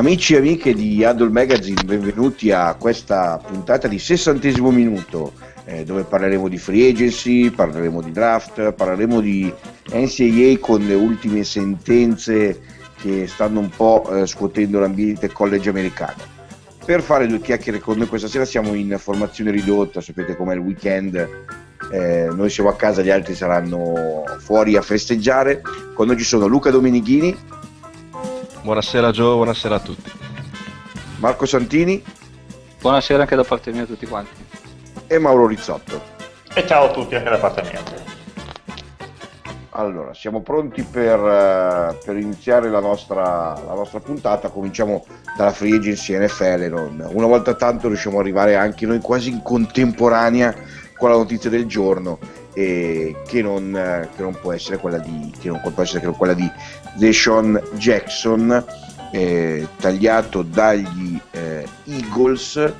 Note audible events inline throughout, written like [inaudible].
Amici e amiche di Adult Magazine, benvenuti a questa puntata di sessantesimo minuto eh, dove parleremo di free agency, parleremo di draft, parleremo di NCAA con le ultime sentenze che stanno un po' eh, scuotendo l'ambiente college americano. Per fare due chiacchiere con noi questa sera siamo in formazione ridotta, sapete com'è il weekend, eh, noi siamo a casa, gli altri saranno fuori a festeggiare. Con noi ci sono Luca Domenichini. Buonasera Gio, buonasera a tutti. Marco Santini. Buonasera anche da parte mia a tutti quanti. E Mauro Rizzotto. E ciao a tutti anche da parte mia. Allora, siamo pronti per, uh, per iniziare la nostra, la nostra, puntata. Cominciamo dalla free agency NFL. Non, una volta tanto riusciamo ad arrivare anche noi quasi in contemporanea con la notizia del giorno eh, che, non, che, non, può essere quella di, che non può essere quella di Deshaun Jackson eh, tagliato dagli eh, Eagles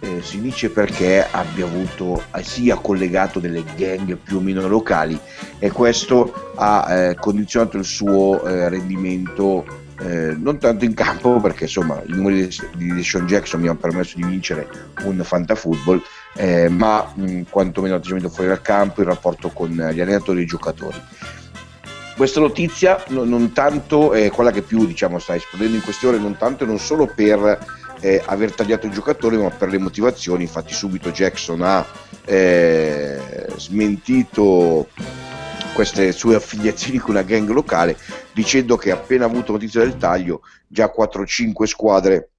eh, si dice perché abbia avuto sia collegato delle gang più o meno locali e questo ha eh, condizionato il suo eh, rendimento eh, non tanto in campo perché insomma i numeri di Deshaun Jackson mi hanno permesso di vincere un fantafootball eh, ma mh, quantomeno l'atteggiamento fuori dal campo il rapporto con gli allenatori e i giocatori. Questa notizia non, non tanto è quella che più diciamo, sta esplodendo in queste ore non tanto e non solo per eh, aver tagliato il giocatore ma per le motivazioni. Infatti subito Jackson ha eh, smentito queste sue affiliazioni con una gang locale, dicendo che appena avuto notizia del taglio, già 4-5 squadre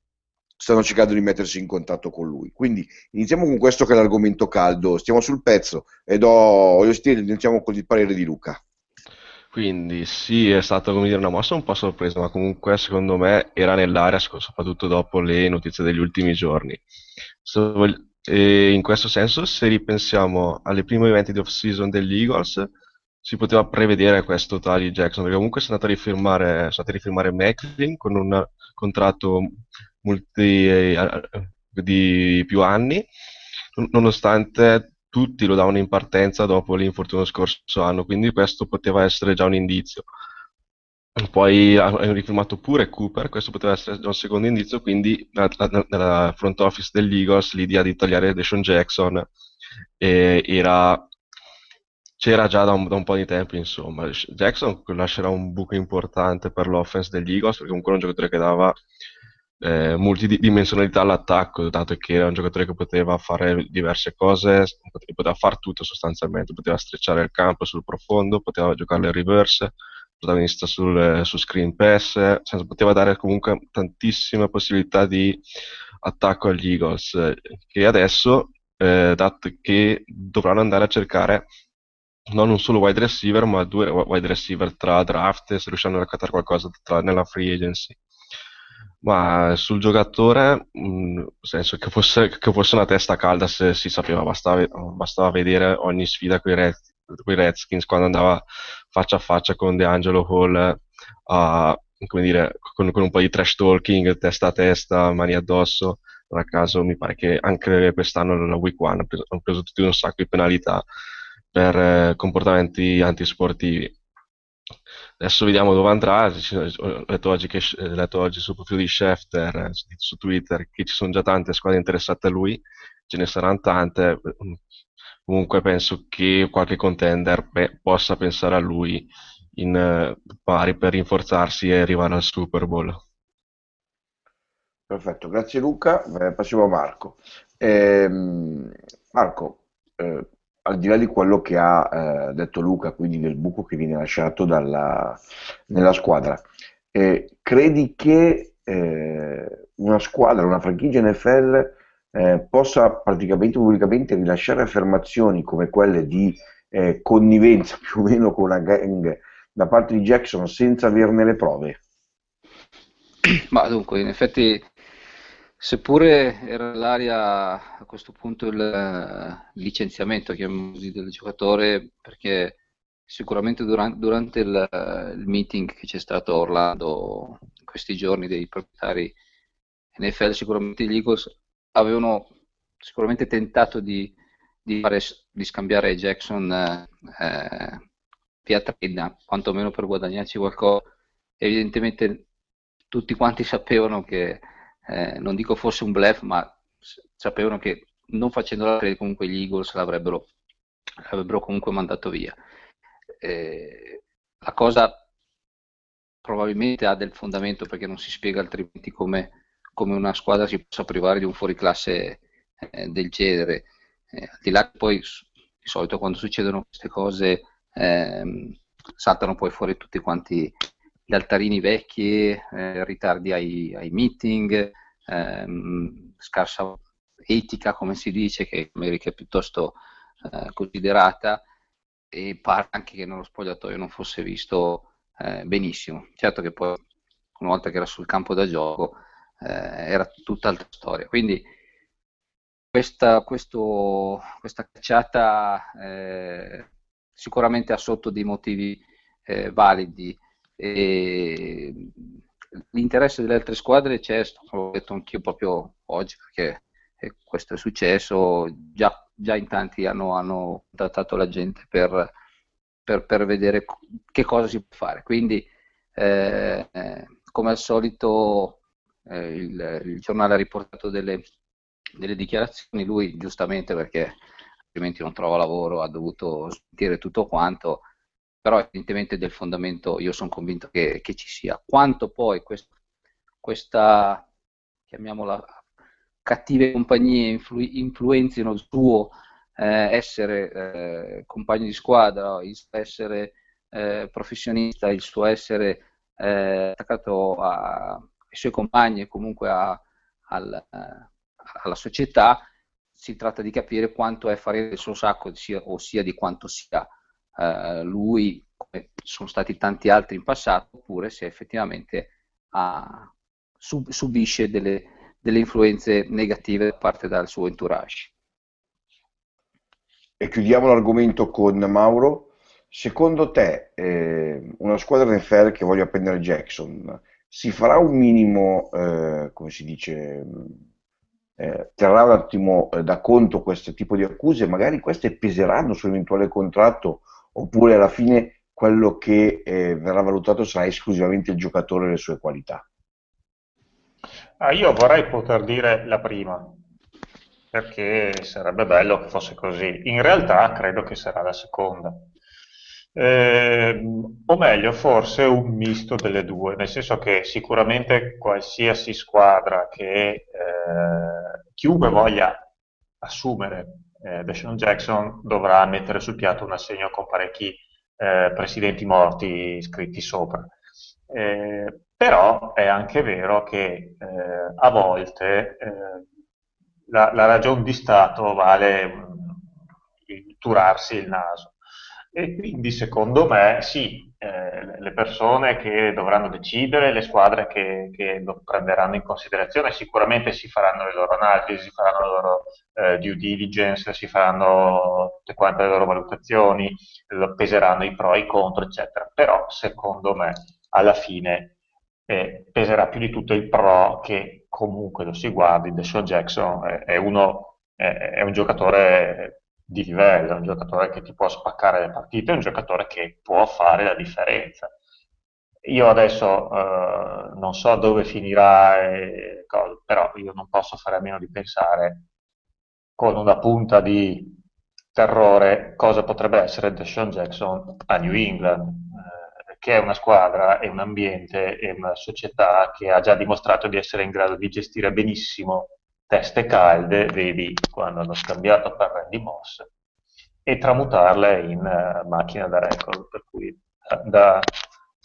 stanno cercando di mettersi in contatto con lui. Quindi iniziamo con questo che è l'argomento caldo, stiamo sul pezzo e do io stile, iniziamo con il parere di Luca. Quindi sì, è stata dire, una mossa un po' sorpresa, ma comunque secondo me era nell'area, soprattutto dopo le notizie degli ultimi giorni. E in questo senso, se ripensiamo alle prime eventi di off-season degli Eagles, si poteva prevedere questo tagli Jackson, perché comunque sono andati a rifirmare, sono rifirmare Macklin con un contratto multi, eh, di più anni, nonostante tutti lo davano in partenza dopo l'infortunio scorso anno, quindi questo poteva essere già un indizio. Poi hanno rifirmato pure Cooper, questo poteva essere già un secondo indizio, quindi nella front office dell'Eagles l'idea di tagliare Deshaun Jackson eh, era c'era già da un, da un, po' di tempo, insomma. Jackson lascerà un buco importante per l'offense degli Eagles, perché comunque era un giocatore che dava eh, multidimensionalità all'attacco, dato che era un giocatore che poteva fare diverse cose, poteva fare tutto sostanzialmente, poteva strecciare il campo sul profondo, poteva giocare il reverse, protagonista sul, su screen pass, cioè, poteva dare comunque tantissime possibilità di attacco agli Eagles, che adesso, eh, dato che dovranno andare a cercare non un solo wide receiver, ma due wide receiver tra draft se riusciranno a raccattare qualcosa tra, nella free agency. Ma sul giocatore, mh, nel senso che fosse, che fosse, una testa calda se si sapeva, bastava, bastava vedere ogni sfida con i, Red, Redskins quando andava faccia a faccia con DeAngelo Hall a, come dire, con, con, un po' di trash talking, testa a testa, mani addosso. Non a caso mi pare che anche quest'anno la week one hanno preso, preso tutti un sacco di penalità per eh, comportamenti antisportivi. Adesso vediamo dove andrà. Ho letto oggi, che, ho letto oggi sul profilo di Schefter eh, su Twitter che ci sono già tante squadre interessate a lui, ce ne saranno tante. Comunque penso che qualche contender pe- possa pensare a lui in pari per rinforzarsi e arrivare al Super Bowl. Perfetto, grazie Luca. Eh, passiamo a Marco. Eh, Marco, eh, al di là di quello che ha eh, detto Luca, quindi del buco che viene lasciato dalla, nella squadra, eh, credi che eh, una squadra, una franchigia NFL eh, possa praticamente pubblicamente rilasciare affermazioni come quelle di eh, connivenza [laughs] più o meno con una gang da parte di Jackson senza averne le prove? Ma dunque, in effetti Seppure era nell'aria a questo punto il, licenziamento del giocatore, perché sicuramente durante, durante il, il, meeting che c'è stato a Orlando in questi giorni dei proprietari NFL, sicuramente gli Eagles avevano sicuramente tentato di, di, fare, di scambiare Jackson eh, via trade, quantomeno per guadagnarci qualcosa. Evidentemente tutti quanti sapevano che, eh, non dico fosse un bluff, ma sapevano che non facendo la trade comunque gli Eagles l'avrebbero, l'avrebbero comunque mandato via. Eh, la cosa probabilmente ha del fondamento perché non si spiega altrimenti come, come una squadra si possa privare di un fuoriclasse eh, del genere. Eh, al di là che poi di solito quando succedono queste cose ehm, saltano poi fuori tutti quanti gli altarini vecchi, eh, ritardi ai, ai meeting, ehm, scarsa etica, come si dice, che in America è piuttosto eh, considerata, e pare anche che nello spogliatoio non fosse visto eh, benissimo. Certo che poi, una volta che era sul campo da gioco, eh, era tutt'altra storia. Quindi questa, questo, questa cacciata eh, sicuramente ha sotto dei motivi eh, validi. E l'interesse delle altre squadre c'è, l'ho detto anch'io proprio oggi perché e questo è successo, già, già in tanti hanno, hanno contattato la gente per, per, per, vedere che cosa si può fare. Quindi, eh, eh, come al solito, eh, il, il, giornale ha riportato delle, delle, dichiarazioni, lui giustamente perché altrimenti non trova lavoro, ha dovuto sentire tutto quanto, però evidentemente del fondamento io sono convinto che, che ci sia. Quanto poi quest, questa, chiamiamola cattive compagnie influ- influenzino il suo eh, essere eh, compagno di squadra, il suo essere eh, professionista, il suo essere eh, attaccato a, ai suoi compagni e comunque a, al, eh, alla società, si tratta di capire quanto è fare il suo sacco, sia, ossia di quanto sia eh, lui, come sono stati tanti altri in passato, oppure se effettivamente ha, sub, subisce delle delle influenze negative da parte dal suo entourage. E chiudiamo l'argomento con Mauro. Secondo te, eh, una squadra NFL che voglia prendere Jackson si farà un minimo, eh, come si dice, eh, terrà un attimo eh, da conto questo tipo di accuse, magari queste peseranno sull'eventuale contratto, oppure alla fine quello che eh, verrà valutato sarà esclusivamente il giocatore e le sue qualità? Ah, io vorrei poter dire la prima, perché sarebbe bello che fosse così. In realtà credo che sarà la seconda. Eh, o meglio, forse un misto delle due, nel senso che sicuramente qualsiasi squadra che eh, chiunque voglia assumere eh, Deshaun Jackson dovrà mettere sul piatto un assegno con parecchi eh, presidenti morti scritti sopra. Eh, però è anche vero che eh, a volte eh, la, la ragione di Stato vale um, il turarsi il naso. E quindi secondo me sì, eh, le persone che dovranno decidere, le squadre che, che, lo prenderanno in considerazione, sicuramente si faranno le loro analisi, si faranno le loro eh, due diligence, si faranno tutte quante le loro valutazioni, peseranno i pro e i contro, eccetera. Però secondo me alla fine eh, peserà più di tutto il pro che comunque lo si guardi, Deshaun Jackson è, è, uno, è, è, un giocatore di livello, è un giocatore che ti può spaccare le partite, è un giocatore che può fare la differenza. Io adesso eh, non so dove finirà, e, però io non posso fare a meno di pensare con una punta di terrore cosa potrebbe essere Deshaun Jackson a New England che è una squadra e un ambiente e una società che ha già dimostrato di essere in grado di gestire benissimo teste calde, vedi quando hanno scambiato per Randy Moss, e tramutarle in uh, macchina da record, per cui uh, da,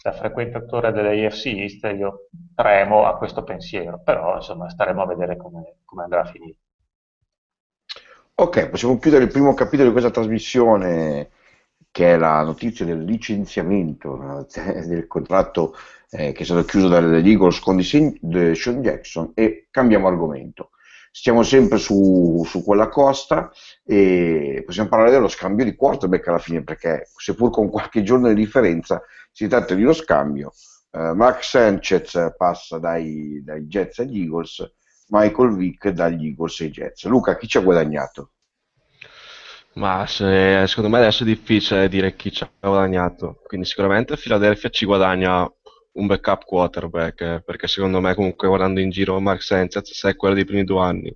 da frequentatore dell'AFC East io tremo a questo pensiero, però insomma staremo a vedere come, come andrà a finire. Ok, possiamo chiudere il primo capitolo di questa trasmissione che è la notizia del licenziamento [laughs] del contratto eh, che è stato chiuso dagli Eagles con Sean Jackson e cambiamo argomento. Stiamo sempre su, su, quella costa e possiamo parlare dello scambio di quarterback alla fine perché seppur con qualche giorno di differenza si tratta di uno scambio. Uh, Mark Sanchez passa dai, dai Jets agli Eagles, Michael Vick dagli Eagles ai Jets. Luca, chi ci ha guadagnato? Ma se, secondo me adesso è difficile dire chi ci ha guadagnato, quindi sicuramente Philadelphia ci guadagna un backup quarterback, perché secondo me comunque guardando in giro Mark Sanchez, se è quello dei primi due anni,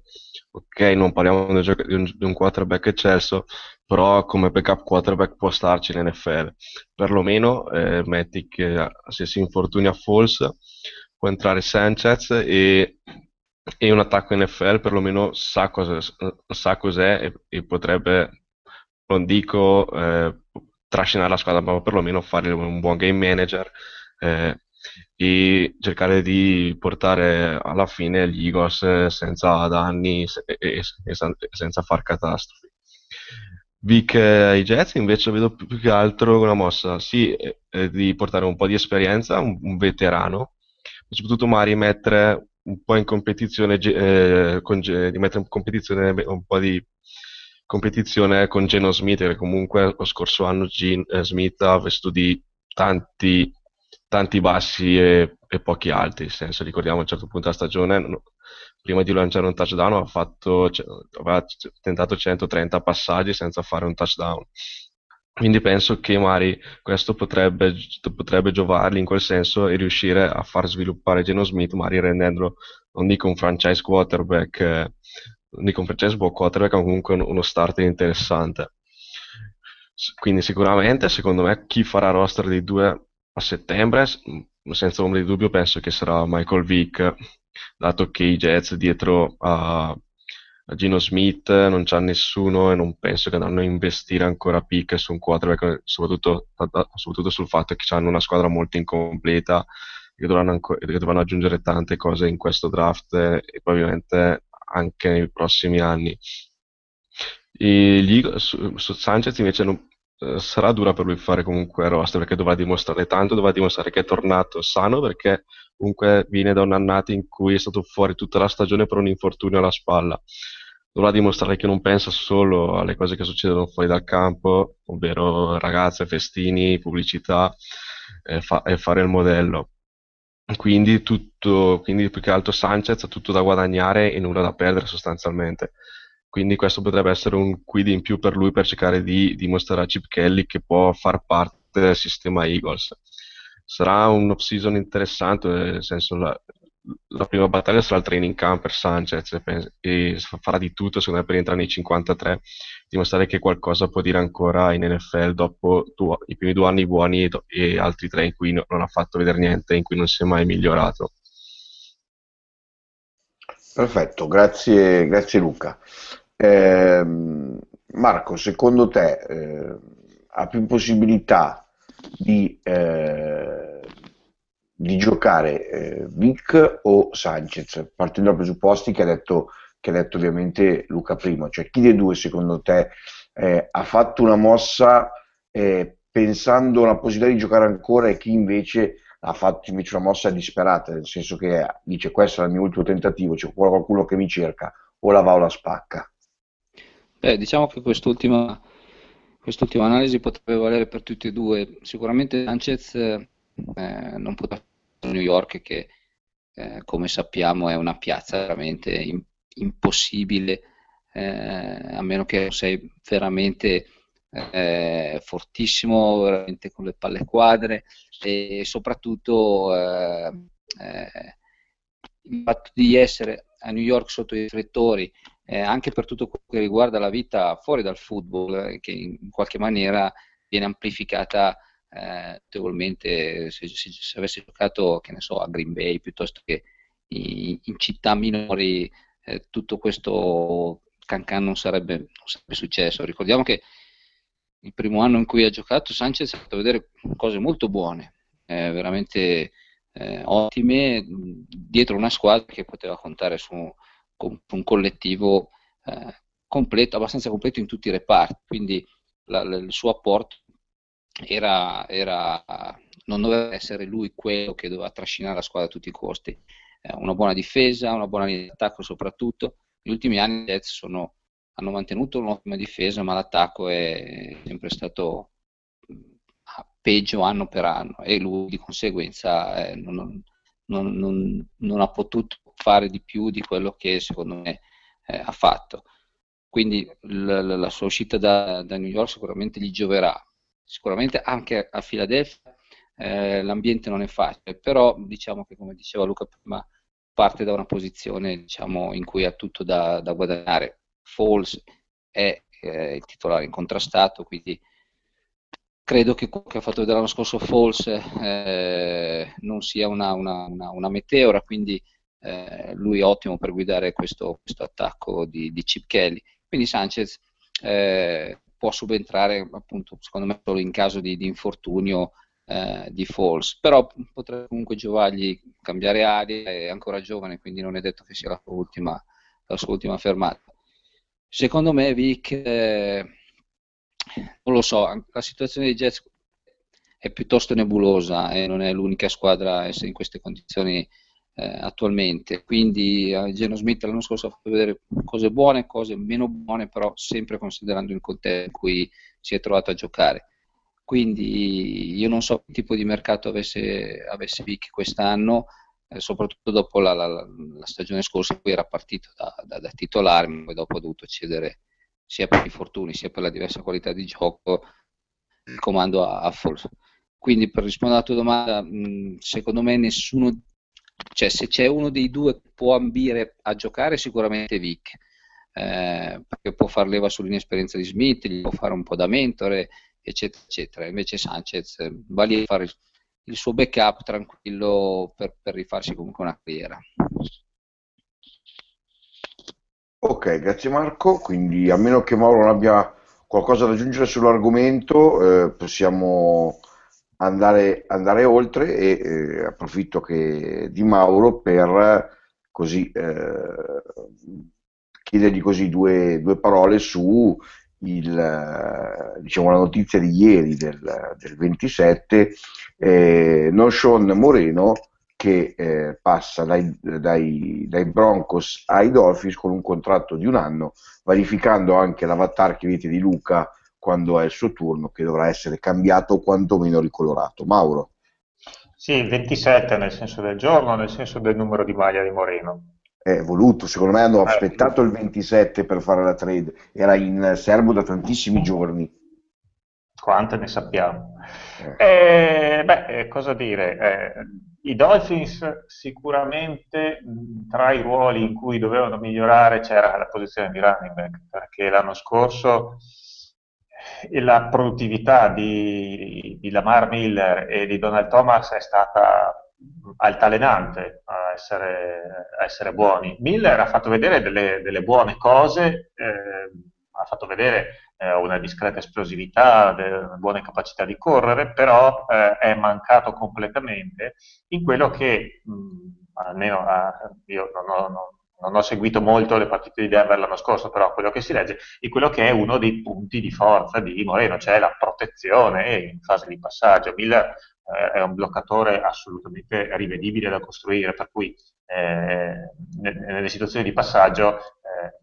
ok, non parliamo di un, di un quarterback eccelso, però come backup quarterback può starci in NFL. Perlomeno eh, metti che se si infortuni a Falls può entrare Sanchez e, e un attacco NFL perlomeno sa, cosa, sa cos'è e, e potrebbe, non dico eh, trascinare la squadra, ma perlomeno fare un buon game manager eh, e cercare di portare alla fine gli Eagles senza danni e, e, senza far catastrofi. Vic ai Jets invece vedo più, che altro una mossa, sì, eh, di portare un po' di esperienza, un, un veterano, soprattutto magari mettere un po' in competizione, eh, con, di mettere in competizione un po' di competizione con Geno Smith, che comunque lo scorso anno Gene eh, Smith ha visto di tanti, tanti bassi e, e, pochi alti, nel senso ricordiamo a un certo punto della stagione, no, prima di lanciare un touchdown aveva, fatto, cioè, aveva tentato 130 passaggi senza fare un touchdown. Quindi penso che magari questo potrebbe, potrebbe giovargli in quel senso e riuscire a far sviluppare Geno Smith, magari rendendolo, non dico un franchise quarterback, eh, dico un franchise quarterback, ma comunque uno starter interessante. Quindi sicuramente, secondo me, chi farà roster dei due a settembre, senza ombra di dubbio, penso che sarà Michael Vick, dato che i Jets dietro a, a Gino Smith non c'ha nessuno e non penso che andranno a investire ancora pick su un quarterback, soprattutto, soprattutto sul fatto che hanno una squadra molto incompleta che dovranno, anco, che dovranno aggiungere tante cose in questo draft e probabilmente anche nei prossimi anni. E lì su, su Sanchez invece non, eh, sarà dura per lui fare comunque roster perché dovrà dimostrare tanto, dovrà dimostrare che è tornato sano perché comunque viene da un'annata in cui è stato fuori tutta la stagione per un infortunio alla spalla. Dovrà dimostrare che non pensa solo alle cose che succedono fuori dal campo, ovvero ragazze, festini, pubblicità, e, fa- e fare il modello. Quindi, tutto, quindi più che altro Sanchez ha tutto da guadagnare e nulla da perdere sostanzialmente. Quindi questo potrebbe essere un quid in più per lui per cercare di dimostrare a Chip Kelly che può far parte del sistema Eagles. Sarà un off-season interessante, nel senso la, la prima battaglia sarà il training camp per Sanchez e farà di tutto secondo me per entrare nei 53 dimostrare che qualcosa può dire ancora in NFL dopo due, i primi due anni buoni e altri tre in cui non ha fatto vedere niente in cui non si è mai migliorato. Perfetto grazie, grazie Luca. Eh, Marco secondo te eh, ha più possibilità di eh, di giocare eh, Vic o Sanchez, partendo dai presupposti che ha detto, che ha detto ovviamente Luca prima, cioè chi dei due secondo te eh, ha fatto una mossa eh, pensando alla possibilità di giocare ancora e chi invece ha fatto invece una mossa disperata, nel senso che dice questo è il mio ultimo tentativo, c'è qualcuno che mi cerca, o la va o la spacca. Beh, diciamo che quest'ultima, quest'ultima analisi potrebbe valere per tutti e due. Sicuramente Sanchez eh, non potrà New York che eh, come sappiamo è una piazza veramente in, impossibile eh, a meno che non sei veramente eh, fortissimo, veramente con le palle quadre e soprattutto eh, eh, il fatto di essere a New York sotto i riflettori eh, anche per tutto quello che riguarda la vita fuori dal football che in qualche maniera viene amplificata eh, notevolmente se, se, se, avessi giocato che ne so, a Green Bay piuttosto che in, in città minori eh, tutto questo cancan non sarebbe, non sarebbe successo. Ricordiamo che il primo anno in cui ha giocato Sanchez ha fatto vedere cose molto buone, eh, veramente eh, ottime, dietro una squadra che poteva contare su un, collettivo eh, completo, abbastanza completo in tutti i reparti, quindi la, la, il suo apporto era, era, non doveva essere lui quello che doveva trascinare la squadra a tutti i costi. Eh, una buona difesa, una buona linea di attacco soprattutto. Negli ultimi anni i Jets hanno mantenuto un'ottima difesa, ma l'attacco è sempre stato peggio anno per anno e lui di conseguenza eh, non, non, non, non, ha potuto fare di più di quello che secondo me eh, ha fatto. Quindi la, la, sua uscita da, da New York sicuramente gli gioverà, sicuramente anche a Philadelphia eh, l'ambiente non è facile, però diciamo che come diceva Luca prima parte da una posizione diciamo, in cui ha tutto da, da guadagnare. Falls è eh, il titolare incontrastato, quindi credo che quello che ha fatto vedere l'anno scorso Falls eh, non sia una, una, una, una meteora, quindi eh, lui è ottimo per guidare questo, questo attacco di, di, Chip Kelly. Quindi Sanchez eh, può subentrare appunto secondo me solo in caso di, di infortunio eh, di Falls, però potrebbe comunque giovargli cambiare aria, è ancora giovane quindi non è detto che sia la sua ultima, la sua ultima fermata. Secondo me Vic, eh, non lo so, la situazione dei Jets è piuttosto nebulosa e non è l'unica squadra a essere in queste condizioni eh, attualmente. Quindi eh, Geno Smith l'anno scorso ha fatto vedere cose buone, cose meno buone, però sempre considerando il contesto in cui si è trovato a giocare. Quindi io non so che tipo di mercato avesse, avesse Vic quest'anno, eh, soprattutto dopo la, la, la, stagione scorsa in cui era partito da, da, da titolare, ma poi dopo ha dovuto cedere sia per i fortuni sia per la diversa qualità di gioco il comando a, a Falls. Quindi per rispondere alla tua domanda, mh, secondo me nessuno cioè se c'è uno dei due che può ambire a giocare sicuramente Vic. Eh, perché può far leva sull'inesperienza di Smith gli può fare un po' da mentore eccetera eccetera. Invece Sanchez eh, va lì a fare il, suo backup tranquillo per, per rifarsi comunque una carriera. Ok grazie Marco. Quindi a meno che Mauro non abbia qualcosa da aggiungere sull'argomento eh, possiamo andare, andare oltre e eh, approfitto che, di Mauro per così eh, chiedergli così due, due parole su il, diciamo, la notizia di ieri del, del 27, eh, non Sean Moreno che eh, passa dai, dai, dai, Broncos ai Dolphins con un contratto di un anno, verificando anche l'avatar che vedete di Luca quando è il suo turno, che dovrà essere cambiato o quantomeno ricolorato. Mauro. Sì, il 27 nel senso del giorno, nel senso del numero di maglia di Moreno. È voluto, secondo me hanno eh, aspettato il 27 per fare la trade, era in serbo da tantissimi giorni. Quante ne sappiamo? Eh. Eh, beh, eh, cosa dire? Eh, I Dolphins sicuramente tra i ruoli in cui dovevano migliorare c'era la posizione di running back, perché l'anno scorso e la produttività di, di, Lamar Miller e di Donald Thomas è stata altalenante a essere, a essere buoni. Miller ha fatto vedere delle, delle buone cose, eh, ha fatto vedere eh, una discreta esplosività, buone capacità di correre, però eh, è mancato completamente in quello che, mh, almeno io non ho, non, non ho seguito molto le partite di Denver l'anno scorso, però quello che si legge è quello che è uno dei punti di forza di Moreno, cioè la protezione in fase di passaggio. Miller eh, è un bloccatore assolutamente rivedibile da costruire, per cui eh, nelle situazioni di passaggio eh,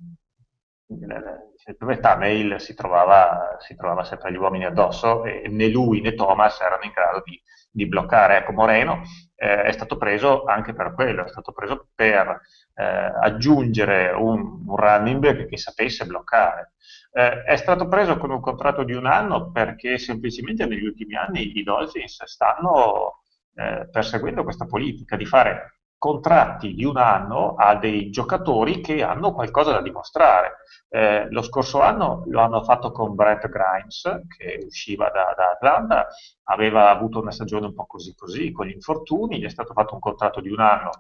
nel primo Tannehill si trovava, si trovava sempre gli uomini addosso e né lui né Thomas erano in grado di, di bloccare. Ecco, Moreno eh, è stato preso anche per quello, è stato preso per eh, aggiungere un, un, running back che sapesse bloccare. Eh, è stato preso con un contratto di un anno perché semplicemente negli ultimi anni i Dolphins stanno eh, perseguendo questa politica di fare contratti di un anno a dei giocatori che hanno qualcosa da dimostrare. Eh, lo scorso anno lo hanno fatto con Brett Grimes, che usciva da, da, Atlanta, aveva avuto una stagione un po' così così, con gli infortuni, gli è stato fatto un contratto di un anno,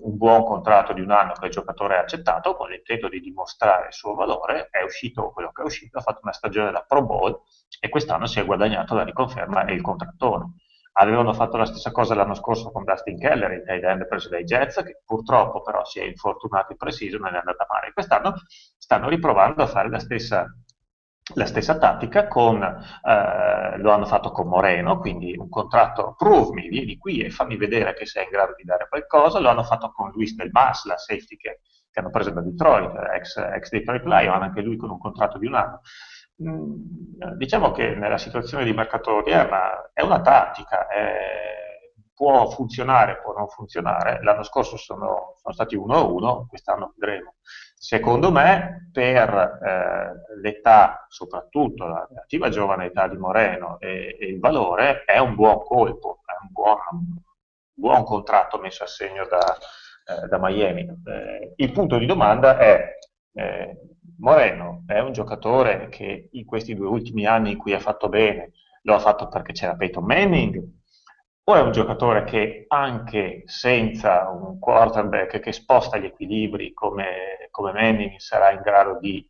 un buon contratto di un anno che il giocatore ha accettato, con l'intento di dimostrare il suo valore, è uscito quello che è uscito, ha fatto una stagione da Pro Bowl e quest'anno si è guadagnato la riconferma e il contrattone. Avevano fatto la stessa cosa l'anno scorso con Dustin Keller, il tight end preso dai Jets, che purtroppo però si è infortunato in pre-season ed è andata male. Quest'anno stanno riprovando a fare la stessa, la stessa tattica con, eh, lo hanno fatto con Moreno, quindi un contratto prove me, vieni qui e fammi vedere che sei in grado di dare qualcosa, lo hanno fatto con Luis Del Mas, la safety che, che hanno preso da Detroit, ex, ex Detroit Lion, anche lui con un contratto di un anno. Mm, diciamo che nella situazione di mercato odierna è una tattica, è, può funzionare, può non funzionare. L'anno scorso sono, sono stati 1-1, quest'anno vedremo. Secondo me, per eh, l'età, soprattutto la relativa giovane età di Moreno e, e, il valore, è un buon colpo. un buon, buon contratto messo a segno da, eh, da Miami. Eh, il punto di domanda è, eh, Moreno è un giocatore che in questi due ultimi anni in cui ha fatto bene, lo ha fatto perché c'era Peyton Manning, o è un giocatore che anche senza un quarterback che sposta gli equilibri come, come Manning sarà in grado di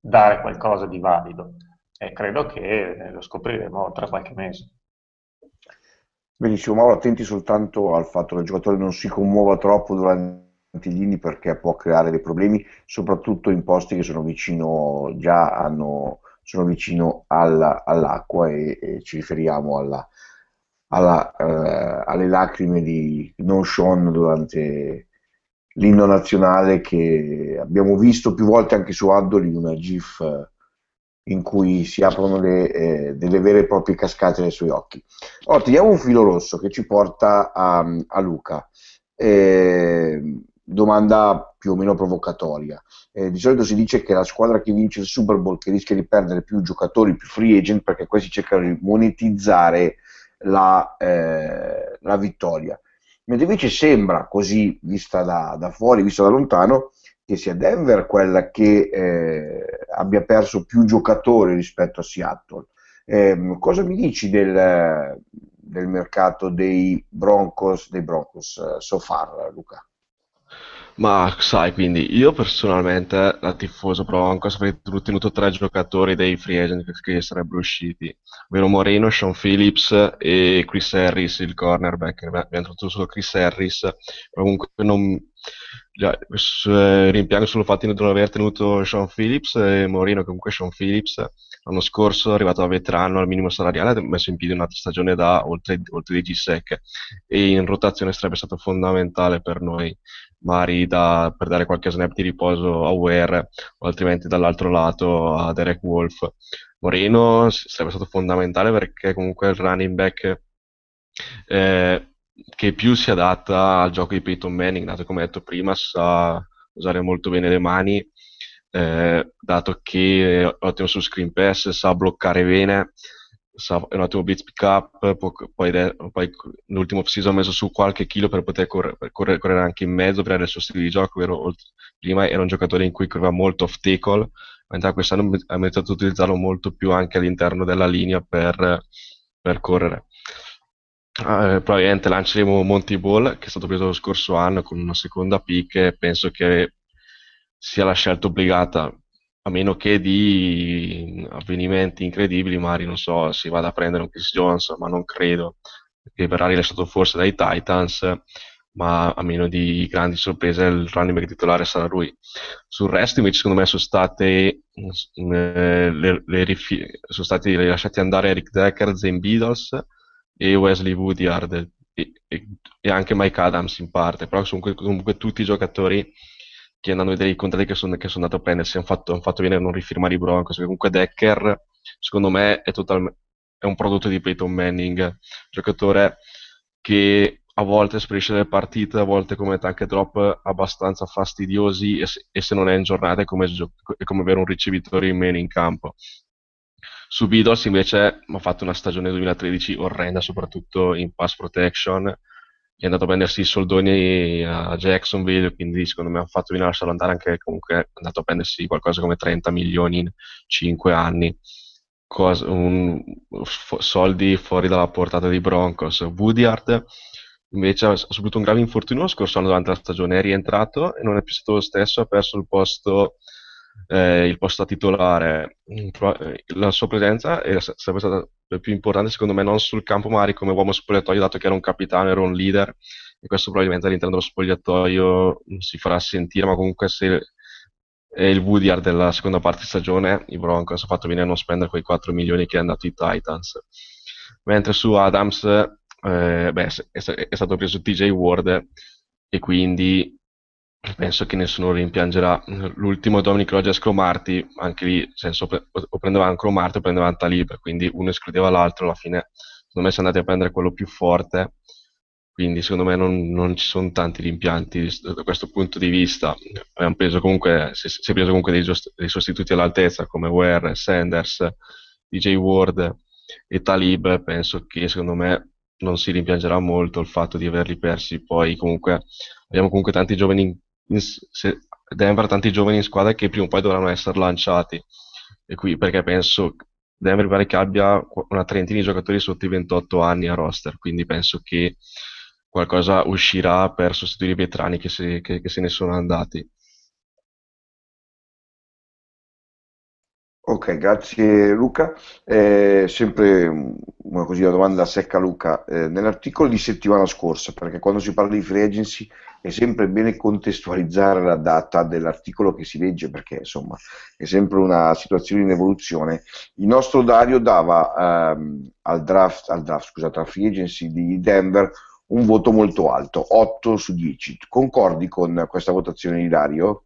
dare qualcosa di valido? E credo che lo scopriremo tra qualche mese. Benissimo, Mauro, attenti soltanto al fatto che il giocatore non si commuova troppo durante gli inni perché può creare dei problemi, soprattutto in posti che sono vicino, già hanno, sono vicino alla, all'acqua e, e, ci riferiamo alla, alla, eh, alle lacrime di Non Sean durante l'inno nazionale che abbiamo visto più volte anche su Addoli, una GIF in cui si aprono le, eh, delle vere e proprie cascate nei suoi occhi. Ora, teniamo un filo rosso che ci porta a, a Luca. Eh, domanda più o meno provocatoria. Eh, di solito si dice che la squadra che vince il Super Bowl che rischia di perdere più giocatori, più free agent, perché questi cercano di monetizzare la, eh, la vittoria. Mentre invece sembra, così vista da, da fuori, vista da lontano, che sia Denver quella che eh, abbia perso più giocatori rispetto a Seattle. Eh, cosa mi dici del, del, mercato dei Broncos, dei Broncos uh, so far, Luca? Ma sai, quindi io personalmente, da tifoso Broncos, avrei tenuto tre giocatori dei free agent che sarebbero usciti, ovvero Moreno, Sean Phillips e Chris Harris, il cornerback. Abbiamo trovato solo Chris Harris, comunque non, rimpiango solo il fatto di non aver tenuto Sean Phillips e Moreno comunque Sean Phillips l'anno scorso è arrivato da veterano al minimo salariale ha messo in piedi un'altra stagione da oltre, oltre 10 sec e in rotazione sarebbe stato fondamentale per noi magari da, per dare qualche snap di riposo a Ware o altrimenti dall'altro lato a Derek Wolf Moreno sarebbe stato fondamentale perché comunque il running back eh, che più si adatta al gioco di Peyton Manning, dato come detto prima, sa usare molto bene le mani, eh, dato che è ottimo su screen pass, sa bloccare bene, sa, è un ottimo blitz pick up, poi, poi l'ultimo season ha messo su qualche chilo per poter correre, per correre, correre anche in mezzo, per avere il suo stile di gioco, vero? prima era un giocatore in cui correva molto off tackle, mentre quest'anno ha iniziato ad utilizzarlo molto più anche all'interno della linea per, per correre. Uh, probabilmente lanceremo Monty Ball che è stato preso lo scorso anno con una seconda pick e penso che sia la scelta obbligata a meno che di avvenimenti incredibili magari non so si vada a prendere un Chris Jones ma non credo. Che verrà rilasciato forse dai Titans ma a meno di grandi sorprese il running back titolare sarà lui. Sul resto invece secondo me sono state eh, le, le rifi- sono stati lasciati andare Eric Decker, Zane Beatles e Wesley Woodyard e, e, e, anche Mike Adams in parte, però comunque, comunque tutti i giocatori che andando a vedere i contratti che sono, che sono andati a prendersi hanno fatto, hanno fatto bene a non rifirmare i Broncos, perché comunque Decker secondo me è, total, è un prodotto di Peyton Manning, giocatore che a volte sparisce dalle partite, a volte commette anche drop abbastanza fastidiosi e se, e se non è in giornata è come, è come avere un ricevitore in meno in campo. Su Beatles invece ha fatto una stagione 2013 orrenda, soprattutto in pass protection. È andato a prendersi i soldoni a Jacksonville, quindi secondo me ha fatto a lasciarlo andare anche comunque è andato a prendersi qualcosa come 30 milioni in 5 anni. Cosa, un, f- soldi fuori dalla portata dei Broncos. Woodyard invece ha subito un grave infortunio lo scorso anno durante la stagione, è rientrato e non è più stato lo stesso, ha perso il posto eh, il posto titolare, mm, eh, la sua presenza è, sarebbe stata più importante secondo me non sul campo magari come uomo spogliatoio dato che era un capitano, era un leader e questo probabilmente all'interno dello spogliatoio si farà sentire ma comunque se è il Woodyard della seconda parte di stagione i Broncos hanno fatto bene a non spendere quei 4 milioni che è andato i Titans. Mentre su Adams eh, beh, è, è stato preso TJ Ward e quindi penso che nessuno rimpiangerà. L'ultimo Dominic Rogers Cromarty, anche lì, senso, o prendevano Cromarty o prendevano Talib, quindi uno escludeva l'altro, alla fine secondo me si è andati a prendere quello più forte, quindi secondo me non, non ci sono tanti rimpianti da questo punto di vista. Abbiamo preso comunque, si, si è preso comunque dei, dei sostituti all'altezza come Ware, Sanders, DJ Ward e Talib, penso che secondo me non si rimpiangerà molto il fatto di averli persi. Poi comunque abbiamo comunque tanti giovani in, se, Denver tanti giovani in squadra che prima o poi dovranno essere lanciati. E qui perché penso Denver pare che abbia una trentina di giocatori sotto i 28 anni a roster, quindi penso che qualcosa uscirà per sostituire i veterani che, se, che, che se ne sono andati. Ok, grazie Luca. Eh, sempre una, così, una domanda secca Luca. Eh, nell'articolo di settimana scorsa, perché quando si parla di free agency è sempre bene contestualizzare la data dell'articolo che si legge, perché insomma è sempre una situazione in evoluzione. Il nostro Dario dava ehm, al draft, al draft, scusate, alla free agency di Denver un voto molto alto, 8 su 10. Concordi con questa votazione di Dario?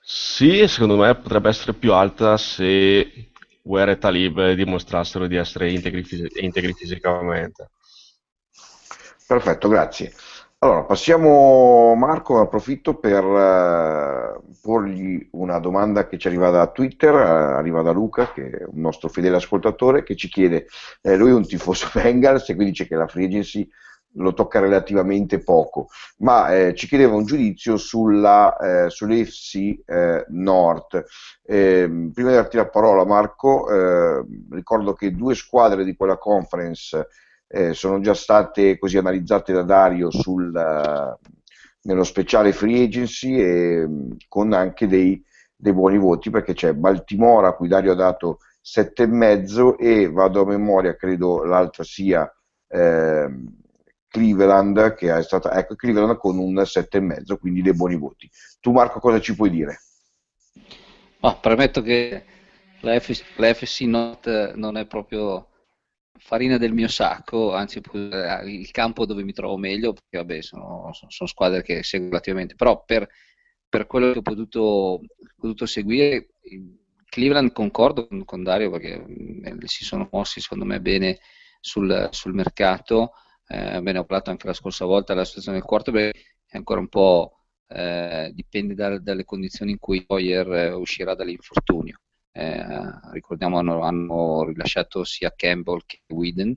Sì, secondo me potrebbe essere più alta se Ware e Talib dimostrassero di essere integri, integri fisicamente. Perfetto, grazie. Allora, passiamo Marco, approfitto per uh, porgli una domanda che ci arriva da Twitter, uh, arriva da Luca, che è un nostro fedele ascoltatore, che ci chiede, eh, lui è un tifoso [laughs] Bengals e quindi dice che la free agency lo tocca relativamente poco, ma eh, ci chiedeva un giudizio sulla, eh, sull'FC eh, North. Ehm, prima di darti la parola Marco, eh, ricordo che due squadre di quella conference eh, sono già state così analizzate da Dario sul, nello speciale free agency e con anche dei, dei buoni voti perché c'è Baltimora a cui Dario ha dato 7,5 e vado a memoria, credo l'altra sia... Eh, Cleveland, che è stata, ecco, Cleveland con un 7,5, quindi dei buoni voti. Tu Marco cosa ci puoi dire? Oh, premetto che la, FC Not non è proprio farina del mio sacco, anzi il campo dove mi trovo meglio, perché vabbè sono, sono squadre che seguo relativamente, però per, per quello che ho potuto, potuto seguire, Cleveland concordo con, con Dario perché eh, si sono mossi secondo me bene sul, sul mercato, eh, bene, ho parlato anche la scorsa volta della situazione del quarterback, è ancora un po' eh, dipende da, dalle condizioni in cui Hoyer eh, uscirà dall'infortunio. Eh, ricordiamo hanno, hanno rilasciato sia Campbell che Whedon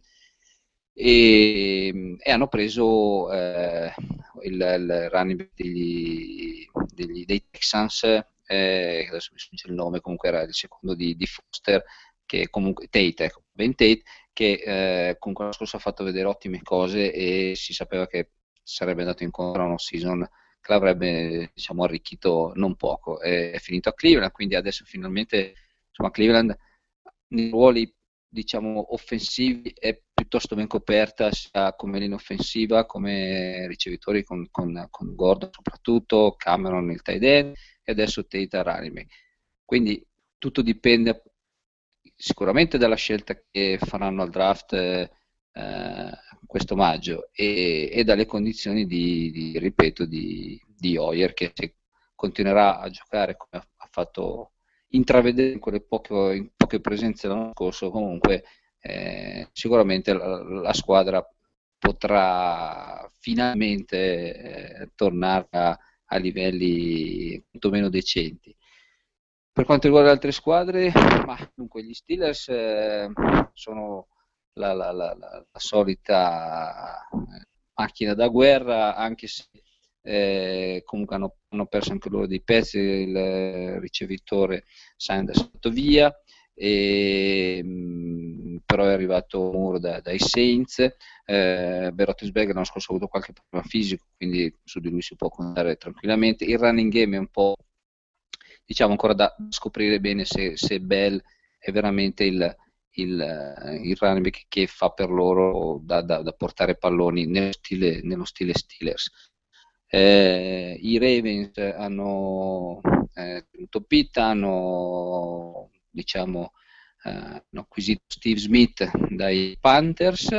e, e hanno preso eh, il, il running degli, degli, dei Texans eh, adesso mi sfugge il nome comunque era il secondo di, di Foster che comunque Tate, ecco, Ben Tate che eh, comunque l'anno scorso ha fatto vedere ottime cose e si sapeva che sarebbe andato incontro a una season che l'avrebbe diciamo, arricchito non poco. È, è, finito a Cleveland, quindi adesso finalmente insomma, Cleveland nei ruoli diciamo, offensivi è piuttosto ben coperta sia come linea offensiva come ricevitori con, con, con Gordon soprattutto, Cameron il tight end e adesso Tate Ranime. Quindi tutto dipende sicuramente dalla scelta che faranno al draft eh, questo maggio e, e, dalle condizioni di, di ripeto, di, di Hoyer che se continuerà a giocare come ha fatto intravedere in quelle poche, in poche presenze l'anno scorso, comunque eh, sicuramente la, la, squadra potrà finalmente eh, tornare a, a livelli quantomeno decenti. Per quanto riguarda le altre squadre, ma, dunque, gli Steelers eh, sono la, la, la, la, solita eh, macchina da guerra, anche se eh, comunque hanno, hanno, perso anche loro dei pezzi, il ricevitore Sanders è andato via, e, mh, mm, però è arrivato Moore da, dai Saints, eh, Berotesberger l'anno scorso ha avuto qualche problema fisico, quindi su di lui si può contare tranquillamente, il running game è un po' diciamo ancora da scoprire bene se, se Bell è veramente il, il, il running back che fa per loro da, da, da portare palloni nello stile, nello stile Steelers. Eh, I Ravens hanno eh, Pitta, hanno diciamo eh, acquisito Steve Smith dai Panthers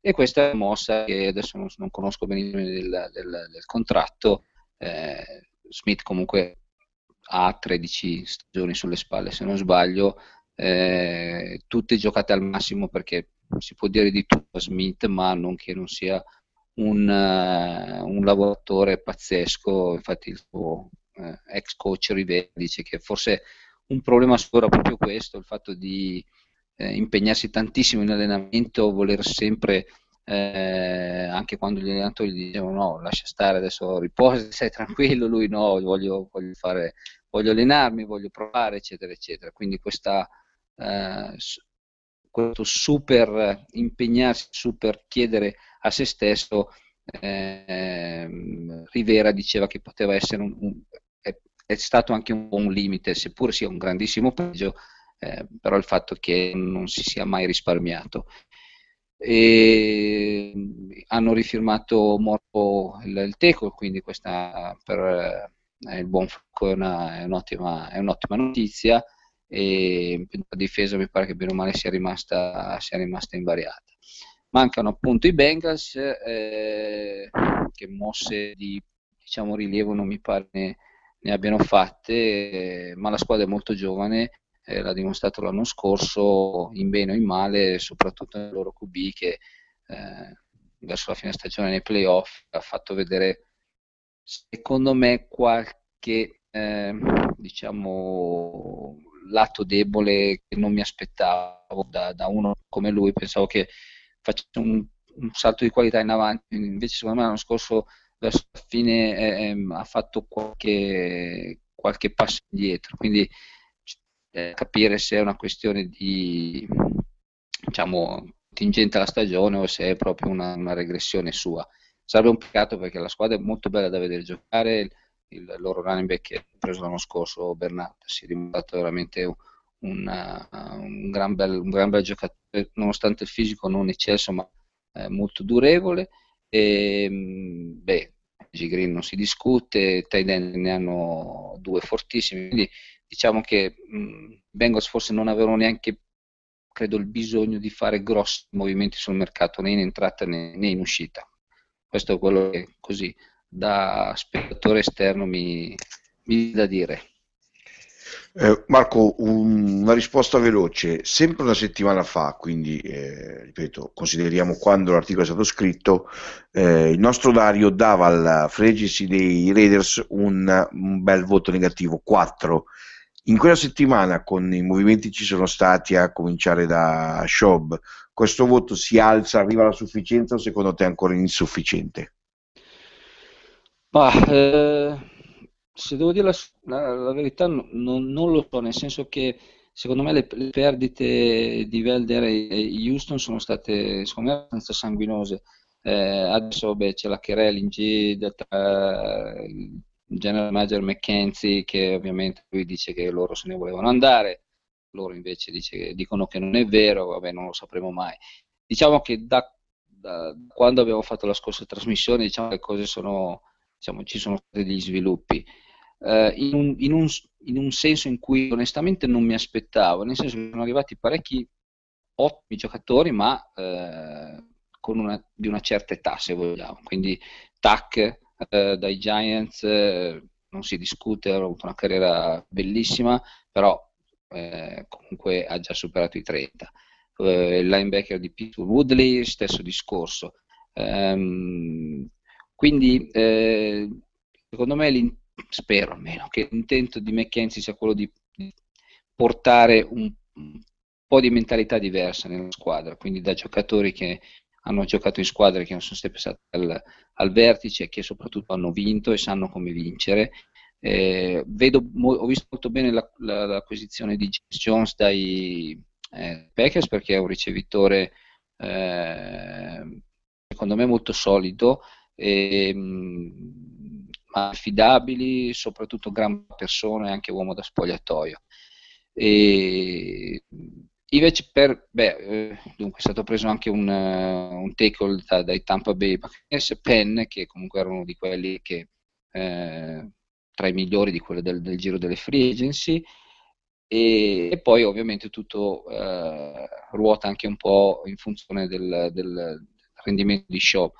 e questa è una mossa che adesso non, non conosco benissimo del, del, del contratto. Eh, Smith comunque ha 13 stagioni sulle spalle, se non sbaglio, eh, tutte giocate al massimo perché si può dire di tutto a Smith, ma non che non sia un, uh, un lavoratore pazzesco, infatti il suo uh, ex coach Rivera dice che forse un problema suo era proprio questo, il fatto di eh, impegnarsi tantissimo in allenamento, voler sempre eh, anche quando gli allenatori gli dicevano no, lascia stare, adesso riposa, stai tranquillo, lui no, voglio, voglio, fare, voglio allenarmi, voglio provare, eccetera, eccetera. Quindi questa, eh, questo super impegnarsi, super chiedere a se stesso, eh, Rivera diceva che poteva essere un, un è, stato anche un buon limite, seppur sia un grandissimo pregio, eh, però il fatto che non si sia mai risparmiato e hanno rifirmato Morpo il, il Teco, quindi questa per eh, il buon una, è, un'ottima, è, un'ottima, notizia e la difesa mi pare che bene o male sia rimasta, sia rimasta invariata. Mancano appunto i Bengals eh, che mosse di diciamo, rilievo non mi pare ne, ne abbiano fatte, eh, ma la squadra è molto giovane eh, l'ha dimostrato l'anno scorso in bene o in male, soprattutto nel loro QB che eh, verso la fine stagione nei playoff ha fatto vedere secondo me qualche eh, diciamo lato debole che non mi aspettavo da, da, uno come lui, pensavo che facesse un, un, salto di qualità in avanti, invece secondo me l'anno scorso verso la fine eh, ehm, ha fatto qualche, qualche passo indietro, quindi eh, capire se è una questione di diciamo contingente alla stagione o se è proprio una, una, regressione sua. Sarebbe un peccato perché la squadra è molto bella da vedere giocare, il, loro running back che ha preso l'anno scorso, Bernardo, si è dimostrato veramente un, una, un, gran bel, un, gran bel, giocatore, nonostante il fisico non eccesso, ma eh, molto durevole. E, beh, G Green non si discute, Tiden ne hanno due fortissimi, quindi diciamo che mh, Bengals forse non avevano neanche credo il bisogno di fare grossi movimenti sul mercato né in entrata né, né in uscita. Questo è quello che così da spettatore esterno mi, mi da dire. Eh, Marco, un, una risposta veloce. Sempre una settimana fa, quindi eh, ripeto, consideriamo quando l'articolo è stato scritto, eh, il nostro Dario dava al Fregisi dei Raiders un, un bel voto negativo, 4 in quella settimana, con i movimenti ci sono stati, a cominciare da Schaub, questo voto si alza, arriva alla sufficienza o secondo te è ancora insufficiente? Ma, eh, se devo dire la, la, la verità, no, non lo so, nel senso che secondo me le, le perdite di Velder e Houston sono state secondo me abbastanza sanguinose. Eh, adesso vabbè, c'è la Kerel in G, general manager McKenzie che ovviamente lui dice che loro se ne volevano andare, loro invece dice, dicono che non è vero, vabbè non lo sapremo mai. Diciamo che da, da quando abbiamo fatto la scorsa trasmissione diciamo che cose sono, diciamo, ci sono stati degli sviluppi. Uh, in, un, in, un, in, un, senso in cui onestamente non mi aspettavo, nel senso che sono arrivati parecchi ottimi giocatori, ma uh, con una, di una certa età, se vogliamo. Quindi TAC, eh, dai Giants eh, non si discute, ha avuto una carriera bellissima, però eh, comunque ha già superato i 30. Eh, il linebacker di Pittsburgh Woodley, stesso discorso. Ehm, quindi eh, secondo me, spero almeno, che l'intento di McKenzie sia quello di, portare un po' di mentalità diversa nella squadra, quindi da giocatori che hanno giocato in squadre che non sono state passate al, al vertice, che soprattutto hanno vinto e sanno come vincere. Eh, vedo, ho visto molto bene la, la, l'acquisizione di James Jones dai eh, Packers perché è un ricevitore eh, secondo me molto solido e, mh, affidabili, soprattutto gran persona e anche uomo da spogliatoio. E, Invece per, beh, eh, dunque è stato preso anche un, uh, un tackle da, dai Tampa Bay Buccaneers, Penn, che comunque era uno di quelli che, eh, tra i migliori di quello del, del, giro delle free agency, e, e poi ovviamente tutto uh, ruota anche un po' in funzione del, del rendimento di show.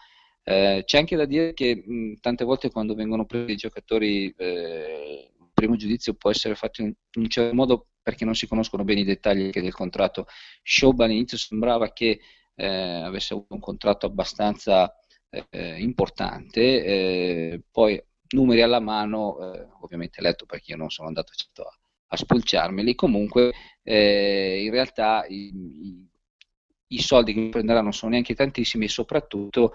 Eh, c'è anche da dire che mh, tante volte quando vengono presi i giocatori, eh, il primo giudizio può essere fatto in, in un certo modo perché non si conoscono bene i dettagli del contratto. Schaub all'inizio sembrava che eh, avesse avuto un contratto abbastanza eh, importante, eh, poi numeri alla mano, eh, ovviamente letto perché io non sono andato certo a, a spulciarmeli, comunque eh, in realtà i, i, i soldi che prenderanno non sono neanche tantissimi e soprattutto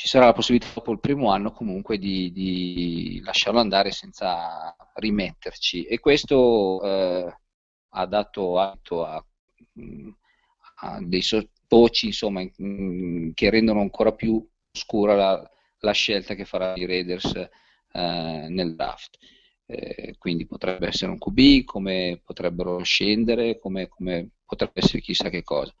ci sarà la possibilità dopo il primo anno comunque di, di lasciarlo andare senza rimetterci e questo eh, ha dato atto a, a dei voci insomma, che rendono ancora più scura la, la scelta che farà i Raiders eh, nel draft. Eh, quindi potrebbe essere un QB, come potrebbero scendere, come, come potrebbe essere chissà che cosa.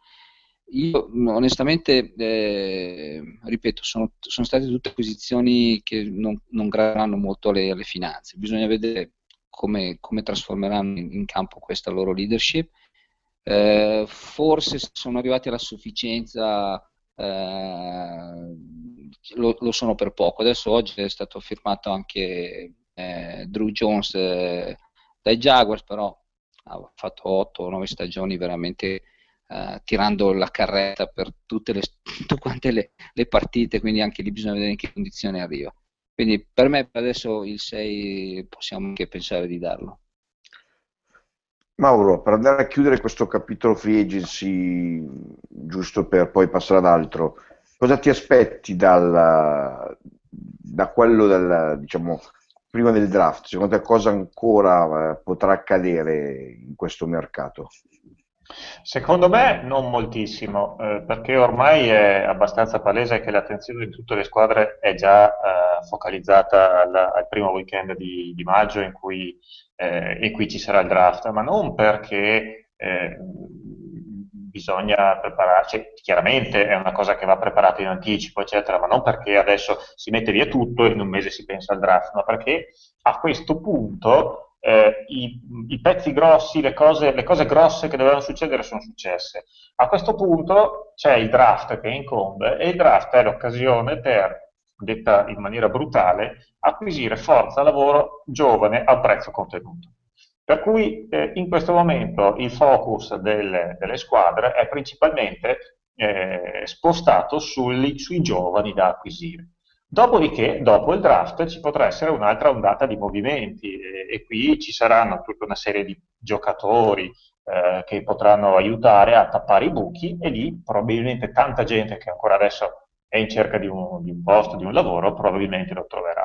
Io onestamente, eh, ripeto, sono, sono, state tutte acquisizioni che non, non graveranno molto alle, alle, finanze. Bisogna vedere come, come trasformeranno in, campo questa loro leadership. Eh, forse sono arrivati alla sufficienza, eh, lo, lo, sono per poco. Adesso oggi è stato firmato anche eh, Drew Jones eh, dai Jaguars, però ha fatto 8-9 stagioni veramente uh, tirando la carretta per tutte, le, [laughs] tutte le, le, partite, quindi anche lì bisogna vedere in che condizioni arriva. Quindi per me per adesso il 6 possiamo anche pensare di darlo. Mauro, per andare a chiudere questo capitolo free agency, giusto per poi passare ad altro, cosa ti aspetti dal, da quello del, diciamo, prima del draft? Secondo te cosa ancora eh, potrà accadere in questo mercato? Secondo me non moltissimo, eh, perché ormai è abbastanza palese che l'attenzione di tutte le squadre è già eh, focalizzata al, al, primo weekend di, di maggio in cui, eh, in cui, ci sarà il draft, ma non perché eh, bisogna prepararci, chiaramente è una cosa che va preparata in anticipo, eccetera, ma non perché adesso si mette via tutto e in un mese si pensa al draft, ma perché a questo punto eh, i, i, pezzi grossi, le cose, le cose, grosse che dovevano succedere sono successe. A questo punto c'è il draft che incombe e il draft è l'occasione per, detta in maniera brutale, acquisire forza lavoro giovane a prezzo contenuto. Per cui eh, in questo momento il focus delle, delle squadre è principalmente eh, spostato sui, sui giovani da acquisire. Dopodiché, dopo il draft, ci potrà essere un'altra ondata di movimenti e, e, qui ci saranno tutta una serie di giocatori eh, che potranno aiutare a tappare i buchi e lì probabilmente tanta gente che ancora adesso è in cerca di un, di un posto, di un lavoro, probabilmente lo troverà.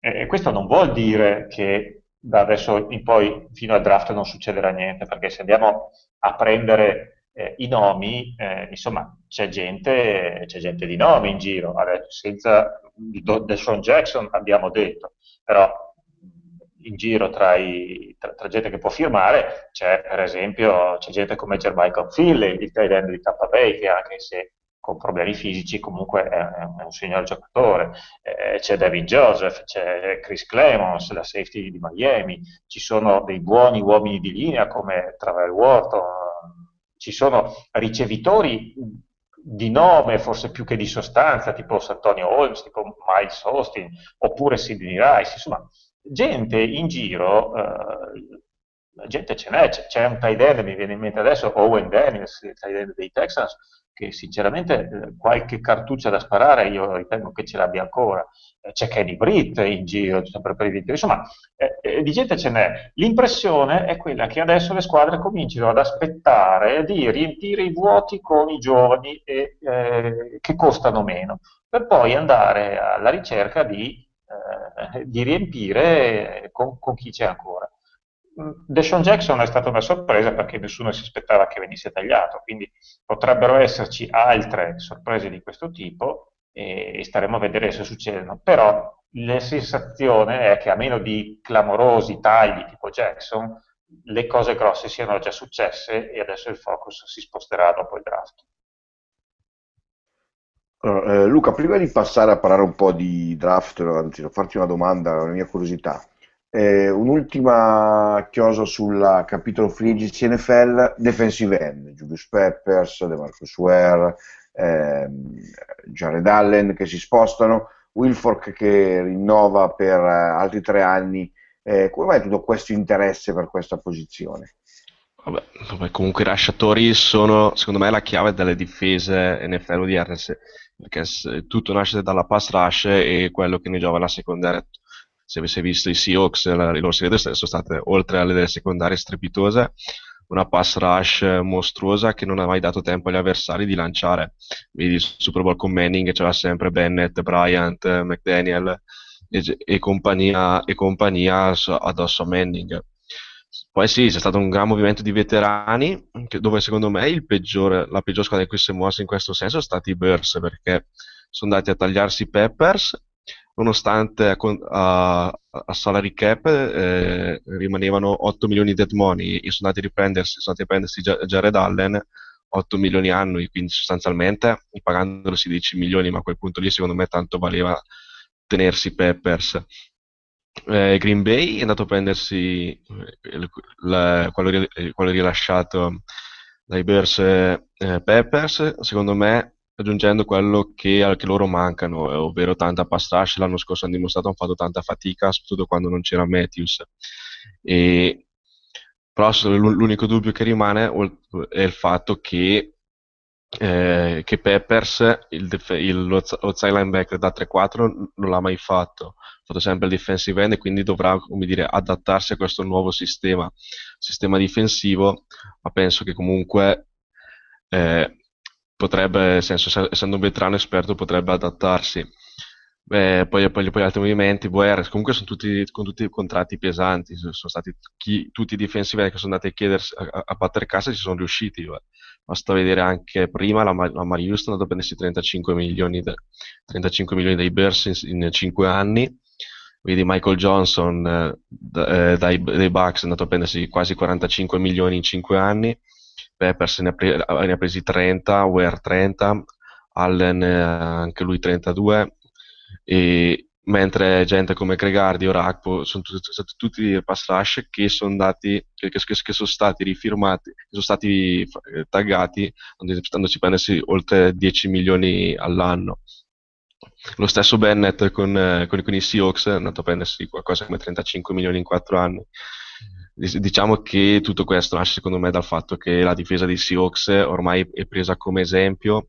E, questo non vuol dire che da adesso in poi fino al draft non succederà niente, perché se andiamo a prendere eh, i nomi, eh, insomma, c'è gente, c'è gente, di nome in giro, Adesso, senza Deshaun Jackson abbiamo detto, però in giro tra, i, tra, tra, gente che può firmare c'è per esempio c'è gente come Jermichael Philly, il tight end di Tampa Bay, che anche se con problemi fisici comunque è, è un signor giocatore, eh, c'è David Joseph, c'è Chris Clemons, la safety di Miami, ci sono dei buoni uomini di linea come Travel Wharton, ci sono ricevitori di nome, forse più che di sostanza, tipo Santonio Holmes, tipo Miles Austin, oppure Sidney Rice, insomma, gente in giro, eh, gente ce n'è, c'è un tight end, mi viene in mente adesso, Owen Daniels, il tight end dei Texans, che sinceramente eh, qualche cartuccia da sparare io ritengo che ce l'abbia ancora. Eh, c'è Kenny Britt in giro, sempre per i video. Insomma, eh, eh, di gente ce n'è. L'impressione è quella che adesso le squadre cominciano ad aspettare di riempire i vuoti con i giovani e, eh, che costano meno, per poi andare alla ricerca di, eh, di riempire con, con chi c'è ancora. Deshaun Jackson è stata una sorpresa perché nessuno si aspettava che venisse tagliato, quindi potrebbero esserci altre sorprese di questo tipo e staremo a vedere se succedono. Però la sensazione è che a meno di clamorosi tagli tipo Jackson, le cose grosse siano già successe e adesso il focus si sposterà dopo il draft. Allora, eh, Luca, prima di passare a parlare un po' di draft, anzi, farti una domanda, una mia curiosità. Eh, un'ultima chiosa sul capitolo agency NFL, defensive end, Julius Peppers, DeMarcus Ware, ehm, Jared Allen che si spostano, Wilfork che rinnova per eh, altri tre anni. Eh, come mai tutto questo interesse per questa posizione? Vabbè, vabbè, comunque i lasciatori sono secondo me la chiave delle difese NFL odierne perché tutto nasce dalla pass rush e quello che ne giova la secondaria se avesse visto i Seahawks, le loro serie sono state oltre alle secondarie strepitose, una pass rush mostruosa che non ha mai dato tempo agli avversari di lanciare. Vedi il Super Bowl con Manning c'era sempre Bennett, Bryant, McDaniel e, e, compagnia, e compagnia addosso a Manning. Poi sì, c'è stato un gran movimento di veterani, dove secondo me peggiore, la peggior squadra in cui si è mossa in questo senso sono stati i Bears, perché sono andati a tagliarsi i Peppers, nonostante a, a salary cap eh, rimanevano 8 milioni di dead money e sono andati a riprendersi, sono andati a prendersi Jared Allen 8 milioni annui, quindi sostanzialmente pagandolo 16 milioni, ma a quel punto lì secondo me tanto valeva tenersi Peppers. Eh, Green Bay è andato a prendersi eh, la, quello, quello, rilasciato dai Bears eh, Peppers, secondo me aggiungendo quello che, che loro mancano, eh, ovvero tanta pass rush. L'anno scorso hanno dimostrato hanno fatto tanta fatica, soprattutto quando non c'era Matthews. E, però l'unico dubbio che rimane è il fatto che, eh, che Peppers, il il, lo, lo linebacker da 3-4, non l'ha mai fatto. Ha fatto sempre il defensive end e quindi dovrà dire, adattarsi a questo nuovo sistema, sistema difensivo, ma penso che comunque eh, potrebbe, senso, essendo un veterano esperto, potrebbe adattarsi. Beh, poi, poi, poi, altri movimenti, Boer, comunque sono tutti, con tutti contratti pesanti, sono stati chi, tutti i difensivi che sono andati a chiedersi a, a battere cassa ci sono riusciti. Beh. Basta vedere anche prima la, la Mari Houston ha dato prendersi 35 milioni, de, 35 milioni dei Bears in, in 5 anni. Vedi Michael Johnson eh, eh, dai, dai Bucks è andato a prendersi quasi 45 milioni in 5 anni. Peppers ne ha, pre- ne ha presi 30, Ware 30, Allen eh, anche lui 32, e mentre gente come Gregardi o Rakpo sono tutti, tutti pass rush che sono, dati, che, che, che sono stati rifirmati, che sono stati eh, taggati andandoci prendersi oltre 10 milioni all'anno. Lo stesso Bennett con, eh, con, con i Seahawks è andato a prendersi qualcosa come 35 milioni in 4 anni diciamo che tutto questo nasce secondo me dal fatto che la difesa dei Seahawks ormai è presa come esempio,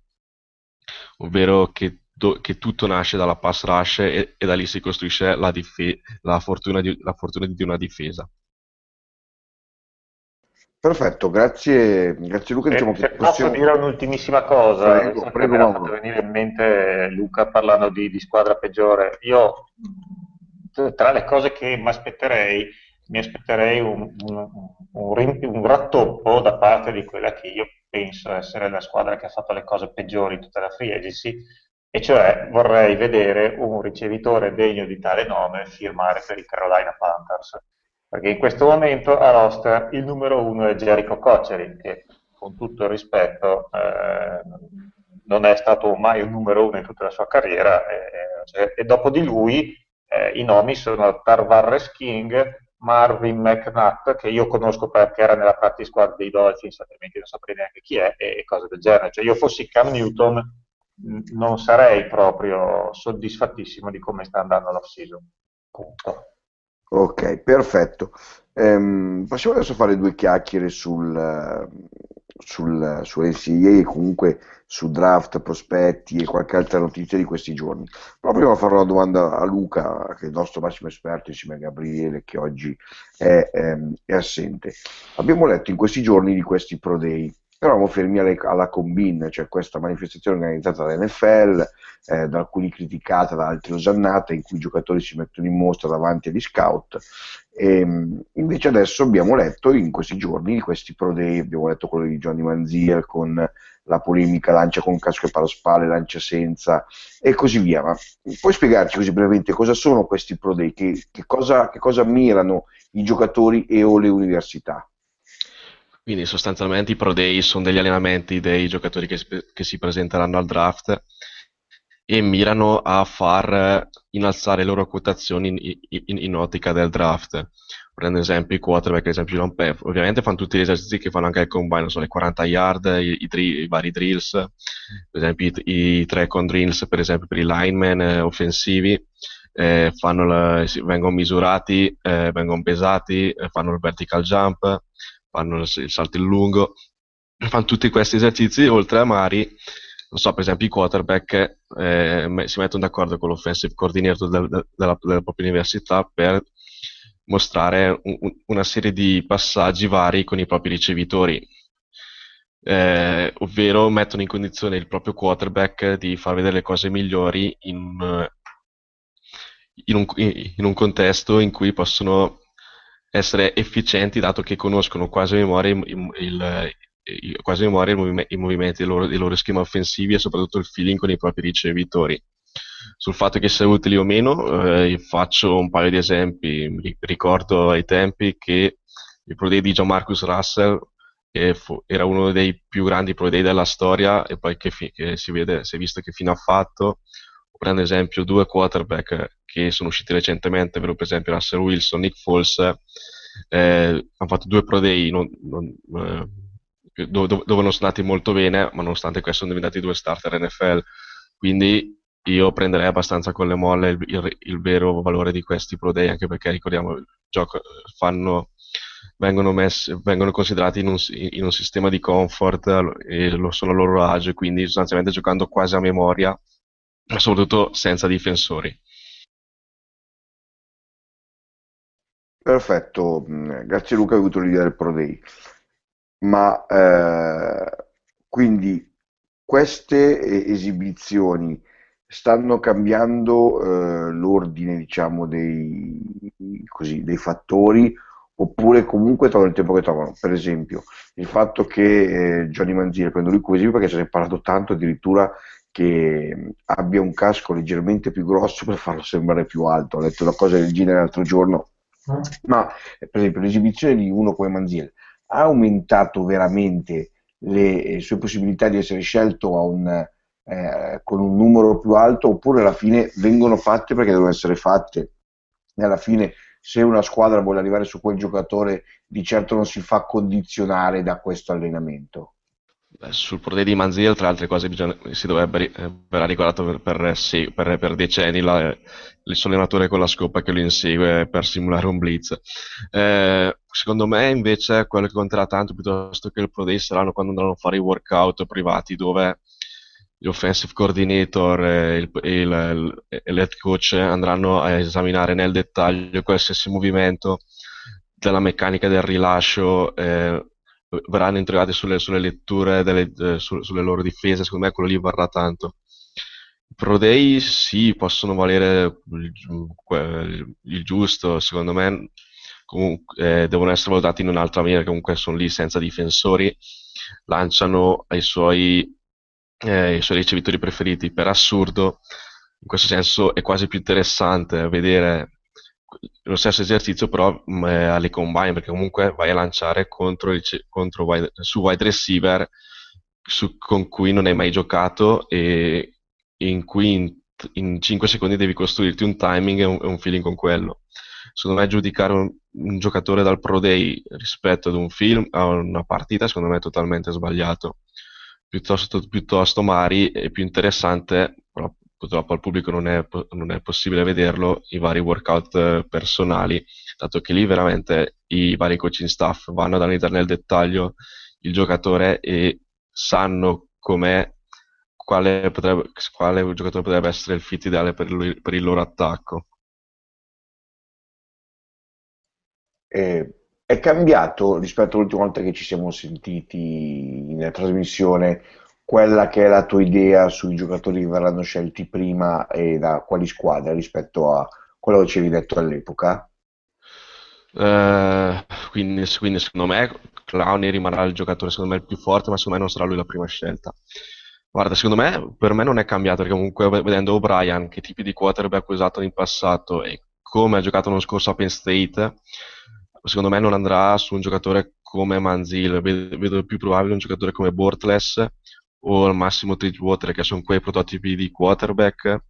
ovvero che, do, che tutto nasce dalla pass rush e, e da lì si costruisce la, dife- la, fortuna di, la fortuna di una difesa. Perfetto, grazie, grazie Luca. Diciamo se possiamo... posso dire un'ultimissima cosa, prego, prego, mi ha fatto venire in mente Luca parlando di, di squadra peggiore. Io, tra le cose che mi aspetterei, mi aspetterei un, un, un, un, rattoppo da parte di quella che io penso essere la squadra che ha fatto le cose peggiori in tutta la free agency, e cioè vorrei vedere un ricevitore degno di tale nome firmare per i Carolina Panthers. Perché in questo momento a roster il numero uno è Jericho Cocceri, che con tutto il rispetto eh, non è stato mai un numero uno in tutta la sua carriera, e, e dopo di lui eh, i nomi sono Tarvarres King, Marvin McNutt, che io conosco perché era nella practice squad dei Dolphins, altrimenti non saprei neanche chi è, e cose del genere. Cioè io fossi Cam Newton non sarei proprio soddisfattissimo di come sta andando l'off season. Punto. Ok, perfetto. Ehm, possiamo adesso fare due chiacchiere sul, sul, su NCAA e comunque su draft, prospetti e qualche altra notizia di questi giorni. Però prima farò una domanda a Luca, che è il nostro massimo esperto, insieme a Gabriele, che oggi è, ehm, è assente. Abbiamo letto in questi giorni di questi Pro Day eravamo fermi alle, alla Combin, cioè questa manifestazione organizzata dall'NFL, eh, da alcuni criticata, da altri osannata, in cui i giocatori si mettono in mostra davanti agli scout. E, ehm, invece adesso abbiamo letto in questi giorni questi pro day, abbiamo letto quello di Johnny Manziel con la polemica lancia con casco e paraspalle, lancia senza e così via. Ma puoi spiegarci così brevemente cosa sono questi pro day, che, che, cosa, che cosa mirano i giocatori e o le università? Quindi sostanzialmente i Pro Day sono degli allenamenti dei giocatori che, che si presenteranno al draft e mirano a far innalzare le loro quotazioni in, in, in ottica del draft. Prendo esempio i quarterback, ad esempio John Peff. Ovviamente fanno tutti gli esercizi che fanno anche al combine, sono le 40 yard, i, i, i, vari drills, per esempio i, i track on drills, per esempio per i linemen eh, offensivi, eh, la, vengono misurati, eh, vengono pesati, eh, fanno il vertical jump, fanno il salto in lungo, [clears throat] fanno tutti questi esercizi, oltre a Mari, non so, per esempio i quarterback eh, si mettono d'accordo con l'offensive coordinator del, del, della, della, propria università per mostrare un, una serie di passaggi vari con i propri ricevitori, eh, ovvero mettono in condizione il proprio quarterback di far vedere le cose migliori in, in, un, in un contesto in cui possono essere efficienti dato che conoscono quasi a memoria il, il, il, quasi a memoria i movimenti dei loro, dei loro schemi offensivi e soprattutto il feeling con i propri ricevitori sul fatto che sia utili o meno, eh, faccio un paio di esempi. Ricordo ai tempi che il Pro Day di John Marcus Russell fu, era uno dei più grandi Pro Day della storia e poi che, fi, che si, vede, si è visto che fine ha fatto. Prendo esempio due quarterback che sono usciti recentemente, per esempio Russell Wilson, Nick Foles, eh, hanno fatto due Pro Day non, non, eh, dove, dove non sono andati molto bene, ma nonostante questo sono diventati due starter NFL. Quindi io prenderei abbastanza con le molle il, il, il, vero valore di questi Pro Day, anche perché ricordiamo, gioco fanno, vengono, messi, vengono considerati in un, in un, sistema di comfort e lo sono a loro agio, quindi sostanzialmente giocando quasi a memoria, ma soprattutto senza difensori. Perfetto, mm, grazie Luca, hai avuto l'idea del Pro Day. Ma eh, quindi queste esibizioni stanno cambiando eh, l'ordine, diciamo, dei, così, dei fattori oppure comunque trovano il tempo che trovano. Per esempio, il fatto che eh, Johnny Manziel, prendo lui come esempio perché se ne è parlato tanto addirittura che abbia un casco leggermente più grosso [laughs] per farlo sembrare più alto. Ho letto una cosa del genere l'altro giorno. Ma per esempio l'esibizione di uno come Manziel ha aumentato veramente le sue possibilità di essere scelto un eh, con un numero più alto oppure alla fine vengono fatte perché devono essere fatte e alla fine se una squadra vuole arrivare su quel giocatore di certo non si fa condizionare da questo allenamento sul potere di Manziel, tra altre cose, bisogna, si dovrebbe eh, verrà ricordato per, per, sì, per, per decenni la, il suo allenatore con la scopa che lo insegue per simulare un blitz. Eh, secondo me, invece, quello che conterà tanto piuttosto che il Pro Day saranno quando andranno a fare i workout privati, dove gli offensive coordinator e il, il, il head coach andranno a esaminare nel dettaglio qualsiasi movimento della meccanica del rilascio, eh, verranno interrogati sulle, sulle letture, delle, eh, su, sulle loro difese, secondo me quello lì varrà tanto. Pro Day sì, possono valere il, il, il giusto, secondo me comunque, eh, devono essere valutati in un'altra maniera, comunque sono lì senza difensori, lanciano ai suoi eh, i suoi ricevitori preferiti. Per assurdo, in questo senso è quasi più interessante vedere lo stesso esercizio però mh, mm, eh, alle combine perché comunque vai a lanciare contro, il, contro wide, su wide receiver su, con cui non hai mai giocato e in cui in, in 5 secondi devi costruirti un timing e un, un feeling con quello. Secondo me giudicare un, un, giocatore dal pro day rispetto ad un film a una partita secondo me è totalmente sbagliato. Piuttosto, piuttosto mari e più interessante, però purtroppo al pubblico non è, non è possibile vederlo, i vari workout eh, personali, dato che lì veramente i vari coaching staff vanno ad analizzare nel dettaglio il giocatore e sanno com'è, quale, potrebbe, quale giocatore potrebbe essere il fit ideale per il, per il loro attacco. Eh, è cambiato rispetto all'ultima volta che ci siamo sentiti in trasmissione quella che è la tua idea sui giocatori che verranno scelti prima e da quali squadre rispetto a quello che ci avevi detto all'epoca? Uh, quindi, quindi, secondo me Clowney rimarrà il giocatore secondo me il più forte, ma secondo me non sarà lui la prima scelta. Guarda, secondo me per me non è cambiato perché comunque vedendo O'Brien, che tipi di quarterback ha usato in passato e come ha giocato l'anno scorso a Penn State, secondo me non andrà su un giocatore come Manzil, vedo, vedo più probabile un giocatore come Bortles o al massimo Bridgewater che sono quei prototipi di quarterback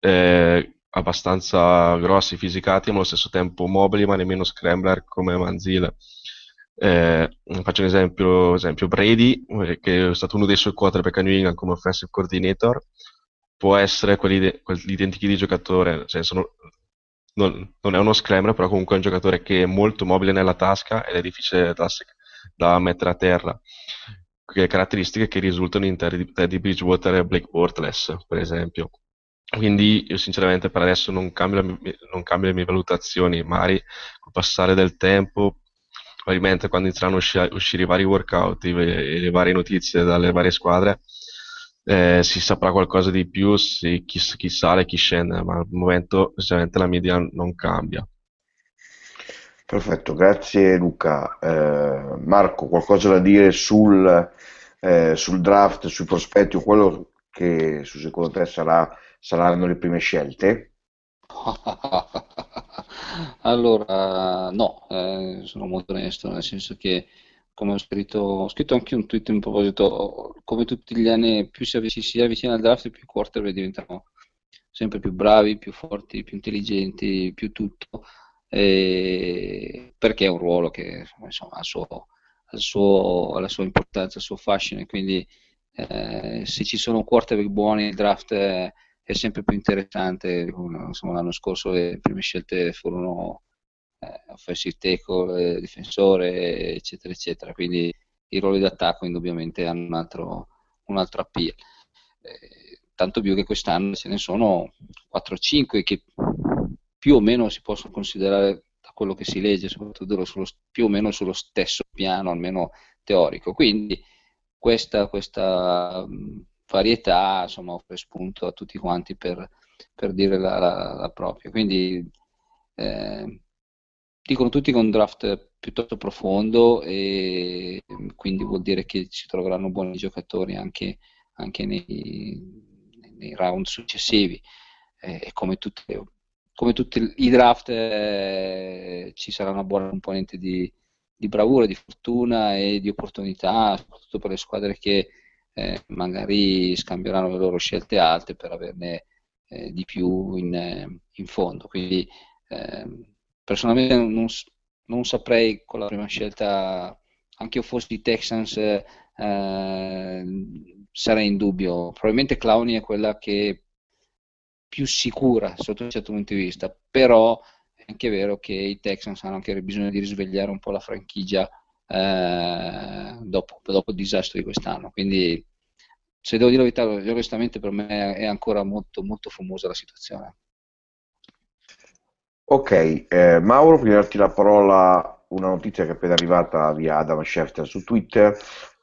eh, abbastanza grossi, fisicati, ma allo stesso tempo mobili, ma nemmeno scrambler come Manzil. Eh, faccio un esempio, esempio Brady, eh, che è stato uno dei suoi quarterback a New England come offensive coordinator, può essere quelli quell'identico di giocatore, nel senso non, non, è uno scrambler, però comunque è un giocatore che è molto mobile nella tasca ed è difficile da, da mettere a terra. Che caratteristiche che risultano in Teddy Bridgewater e Blake Bortles, per esempio. Quindi io sinceramente per adesso non cambio, non cambio le mie valutazioni, magari col passare del tempo, probabilmente quando inizieranno a uscire, uscire i vari workout e le varie notizie dalle varie squadre, eh, si saprà qualcosa di più, sì, chi, chi, sale e chi scende, ma al momento sinceramente la media non cambia. Perfetto, grazie Luca. Eh, Marco, qualcosa da dire sul, eh, sul draft, sui prospetti o quello che su secondo te sarà, saranno le prime scelte? [laughs] allora, no, eh, sono molto onesto, nel senso che come ho scritto, ho scritto anche un tweet in proposito, come tutti gli anni più si, avvic- si avvicina al draft più i quarterback diventano sempre più bravi, più forti, più intelligenti, più tutto, e perché è un ruolo che insomma, ha, suo, ha, suo, ha la sua importanza, il suo fascino quindi eh, se ci sono quarterback buoni il draft è, è sempre più interessante, insomma, l'anno scorso le prime scelte furono eh, offensive tackle, difensore, eccetera, eccetera. Quindi i ruoli d'attacco indubbiamente hanno un altro, un altro appeal. Eh, tanto più che quest'anno ce ne sono 4-5 che più o meno si possono considerare da quello che si legge, soprattutto sullo, più o meno sullo stesso piano, almeno teorico. Quindi questa, questa varietà insomma, offre spunto a tutti quanti per, per dire la, la, la propria. Quindi eh, dicono tutti che è un draft piuttosto profondo e quindi vuol dire che si troveranno buoni giocatori anche, anche nei, nei, round successivi. E come, tutte, come tutti i draft eh, ci sarà una buona componente di, di, bravura, di fortuna e di opportunità, soprattutto per le squadre che eh, magari scambieranno le loro scelte alte per averne eh, di più in, in fondo. Quindi ehm, personalmente non, non, saprei con la prima scelta, anche io fossi i Texans, eh, sarei in dubbio. Probabilmente Clowny è quella che più sicura sotto un certo punto di vista, però è anche vero che i Texans hanno anche bisogno di risvegliare un po' la franchigia eh, dopo, dopo, il disastro di quest'anno. Quindi, se devo dire la verità, onestamente per me è ancora molto, molto fumosa la situazione. Ok, eh, Mauro, prima di darti la parola, una notizia che è appena arrivata via Adam Schefter su Twitter.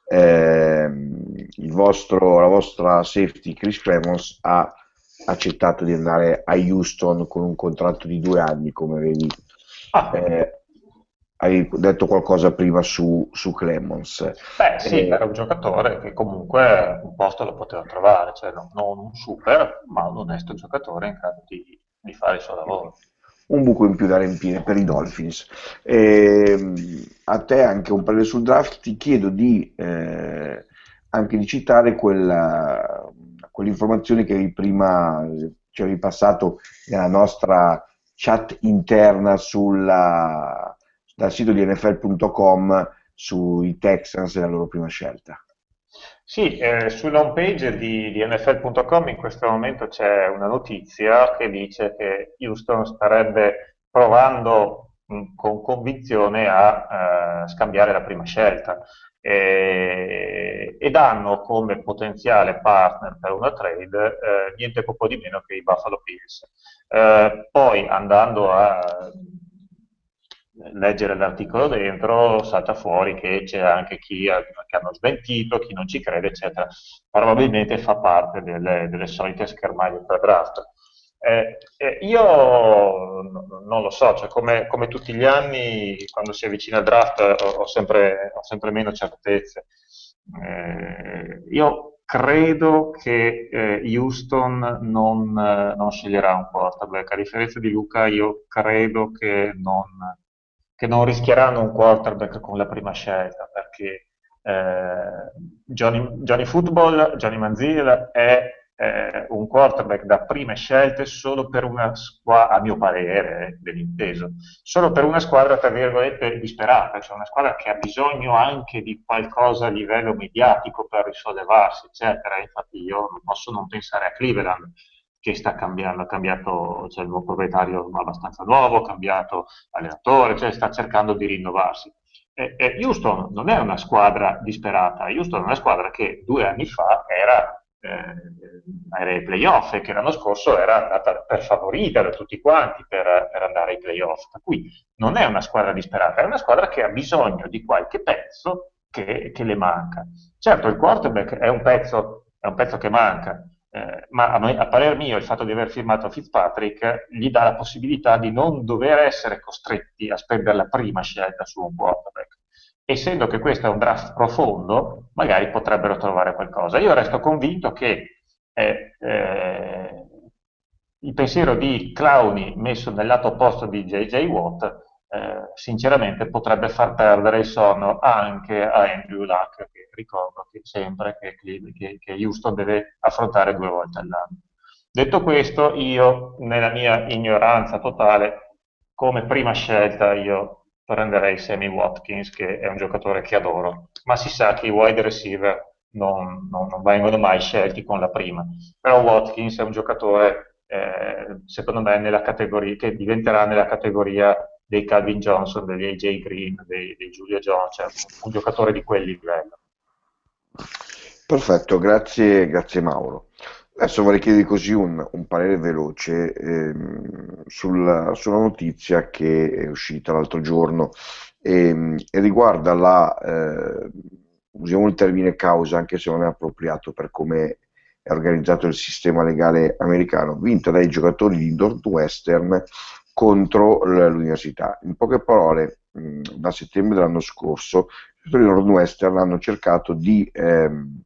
Eh, vostro, la vostra safety Chris Clemons ha accettato di andare a Houston con un contratto di due anni, come vedi. Ah. Eh, hai detto qualcosa prima su, su Clemons. Beh, sì, eh, era un giocatore che comunque un posto lo poteva trovare, cioè non, non un super, ma un onesto giocatore in grado di, di fare il suo lavoro un buco in più da riempire per i Dolphins. E, ehm, a te anche un parere sul draft, ti chiedo di, eh, anche di citare quella, quell'informazione che prima ci avevi passato nella nostra chat interna sulla, dal sito di nfl.com sui Texans e la loro prima scelta. Sì, eh, sulla home page di, di NFL.com in questo momento c'è una notizia che dice che Houston starebbe provando mh, con convinzione a eh, scambiare la prima scelta e, ed hanno come potenziale partner per una trade eh, niente poco di meno che i Buffalo Bills. Eh, poi andando a leggere l'articolo dentro salta fuori che c'è anche chi ha, che hanno smentito, chi non ci crede, eccetera. Probabilmente fa parte delle, delle solite schermaglie per draft. Eh, eh, io non lo so, cioè come, come, tutti gli anni, quando si avvicina il draft ho, ho, sempre, ho sempre, meno certezze. Eh, io credo che eh, Houston non, non, sceglierà un quarterback, a differenza di Luca, io credo che non, che non rischieranno un quarterback con la prima scelta, perché eh, Johnny, Johnny, Football, Johnny Manziel è eh, un quarterback da prime scelte solo per una squadra, a mio parere, eh, dell'inteso, solo per una squadra, tra virgolette, disperata, cioè una squadra che ha bisogno anche di qualcosa a livello mediatico per risollevarsi, eccetera. Infatti io non posso non pensare a Cleveland, che sta cambiando, ha cambiato, c'è il nuovo proprietario abbastanza nuovo, ha cambiato allenatore, cioè sta cercando di rinnovarsi. E, e Houston non è una squadra disperata, Houston è una squadra che due anni fa era eh, ai playoff e che l'anno scorso era andata per favorita da tutti quanti per, per, andare ai playoff. Per cui non è una squadra disperata, è una squadra che ha bisogno di qualche pezzo che, che le manca. Certo, il quarterback è un pezzo, è un pezzo che manca, eh, ma a, me, a, parer mio il fatto di aver firmato Fitzpatrick gli dà la possibilità di non dover essere costretti a spendere la prima scelta su un quarterback. Essendo che questo è un draft profondo, magari potrebbero trovare qualcosa. Io resto convinto che eh, eh, il pensiero di Clowny messo nel lato opposto di JJ Watt eh, sinceramente potrebbe far perdere il sonno anche a Andrew Luck, che ricordo che sempre che, che, che Houston deve affrontare due volte all'anno. Detto questo, io nella mia ignoranza totale, come prima scelta, io prenderei Sammy Watkins, che è un giocatore che adoro, ma si sa che i wide receiver non, non, non vengono mai scelti con la prima. Però Watkins è un giocatore, eh, secondo me, che diventerà nella categoria dei Calvin Johnson, degli AJ Green, dei, dei Giulio Jones, cioè un, giocatore di quel livello. Perfetto, grazie, grazie Mauro. Adesso vorrei chiedere così un, un parere veloce ehm, sulla, sulla, notizia che è uscita l'altro giorno ehm, e riguarda la, eh, usiamo il termine causa anche se non è appropriato per come è organizzato il sistema legale americano, vinta dai giocatori di Northwestern contro l'università. In poche parole, da settembre dell'anno scorso, i giocatori Northwestern hanno cercato di ehm,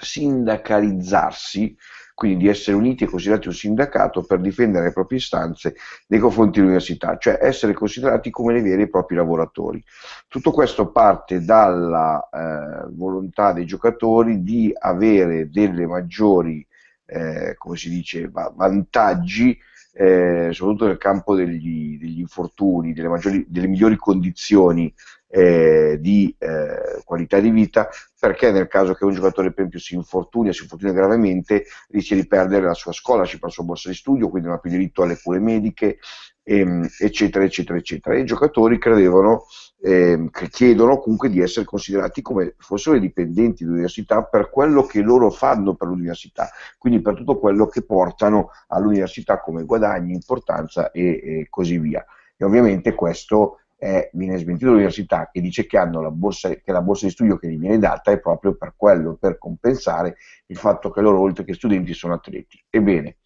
sindacalizzarsi, quindi di essere uniti e considerati un sindacato per difendere le proprie istanze nei confronti dell'università, cioè essere considerati come dei veri e propri lavoratori. Tutto questo parte dalla eh, volontà dei giocatori di avere delle maggiori, eh, come si dice, vantaggi eh, soprattutto nel campo degli, degli infortuni, delle, maggiori, delle, migliori condizioni eh, di eh, qualità di vita, perché nel caso che un giocatore per esempio si infortuni, si infortuni gravemente, rischia di perdere la sua scuola, ci la sua borsa di studio, quindi non ha più diritto alle cure mediche, ehm, eccetera, eccetera, eccetera. E i giocatori credevano eh, che chiedono comunque di essere considerati come fossero i dipendenti dell'università per quello che loro fanno per l'università, quindi per tutto quello che portano all'università come guadagni, importanza e, e così via. E ovviamente questo è, viene smentito dall'università che dice che, la borsa, che la borsa di studio che gli viene data è proprio per quello, per compensare il fatto che loro oltre che studenti sono atleti. Ebbene,